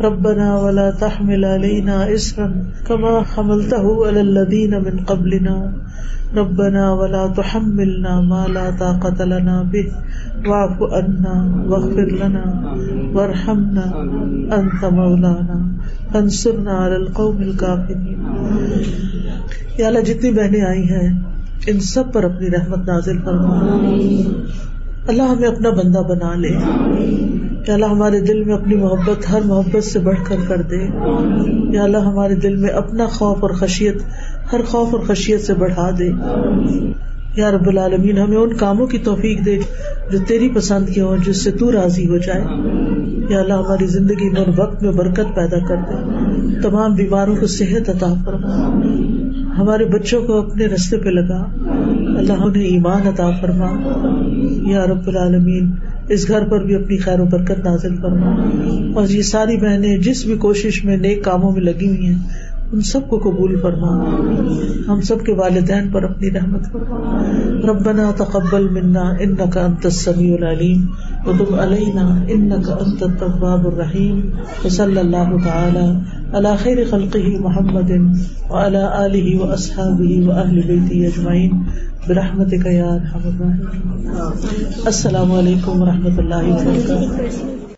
ربنا ولا تحمل علينا إسرا كما حملته على الذين من قبلنا. ربنا ولا تحملنا ما لا طاقة لنا به. واعف عنا، واغفر لنا، وارحمنا. أنت مولانا. فانصرنا على القوم الكافرين. یا اللہ، جتنی بہنیں آئی ہیں، ان سب پر اپنی رحمت نازل فرما۔ اللہ ہمیں اپنا بندہ بنا لے۔ یا اللہ، ہمارے دل میں اپنی محبت، ہر محبت سے بڑھ کر کر دے۔ یا اللہ، ہمارے دل میں اپنا خوف اور خشیت ہر خوف اور خشیت سے بڑھا دے۔ یا رب العالمین، ہمیں ان کاموں کی توفیق دے جو تیری پسند کے ہوں، جس سے تو راضی ہو جائے۔ یا اللہ، ہماری زندگی میں وقت میں برکت پیدا کر دے۔ تمام بیماروں کو صحت عطا فرما۔ ہمارے بچوں کو اپنے رستے پہ لگا۔ اللہ، انہیں ایمان عطا فرما۔ یا رب العالمین، اس گھر پر بھی اپنی خیر و برکت نازل فرما۔ اور یہ ساری بہنیں جس بھی کوشش میں نیک کاموں میں لگی ہوئی ہیں ان سب کو قبول فرما۔ ہم سب کے والدین پر اپنی رحمت فرما ربنا تقبل منا انك انت السميع العليم وتب علينا انك انت التواب الرحيم وصلى الله تعالى على خير خلقه محمد وعلى اله واصحابه واهل بيته اجمعين برحمتك يا ارحم الراحمين السلام علیکم و رحمۃ اللہ وبرکاتہ۔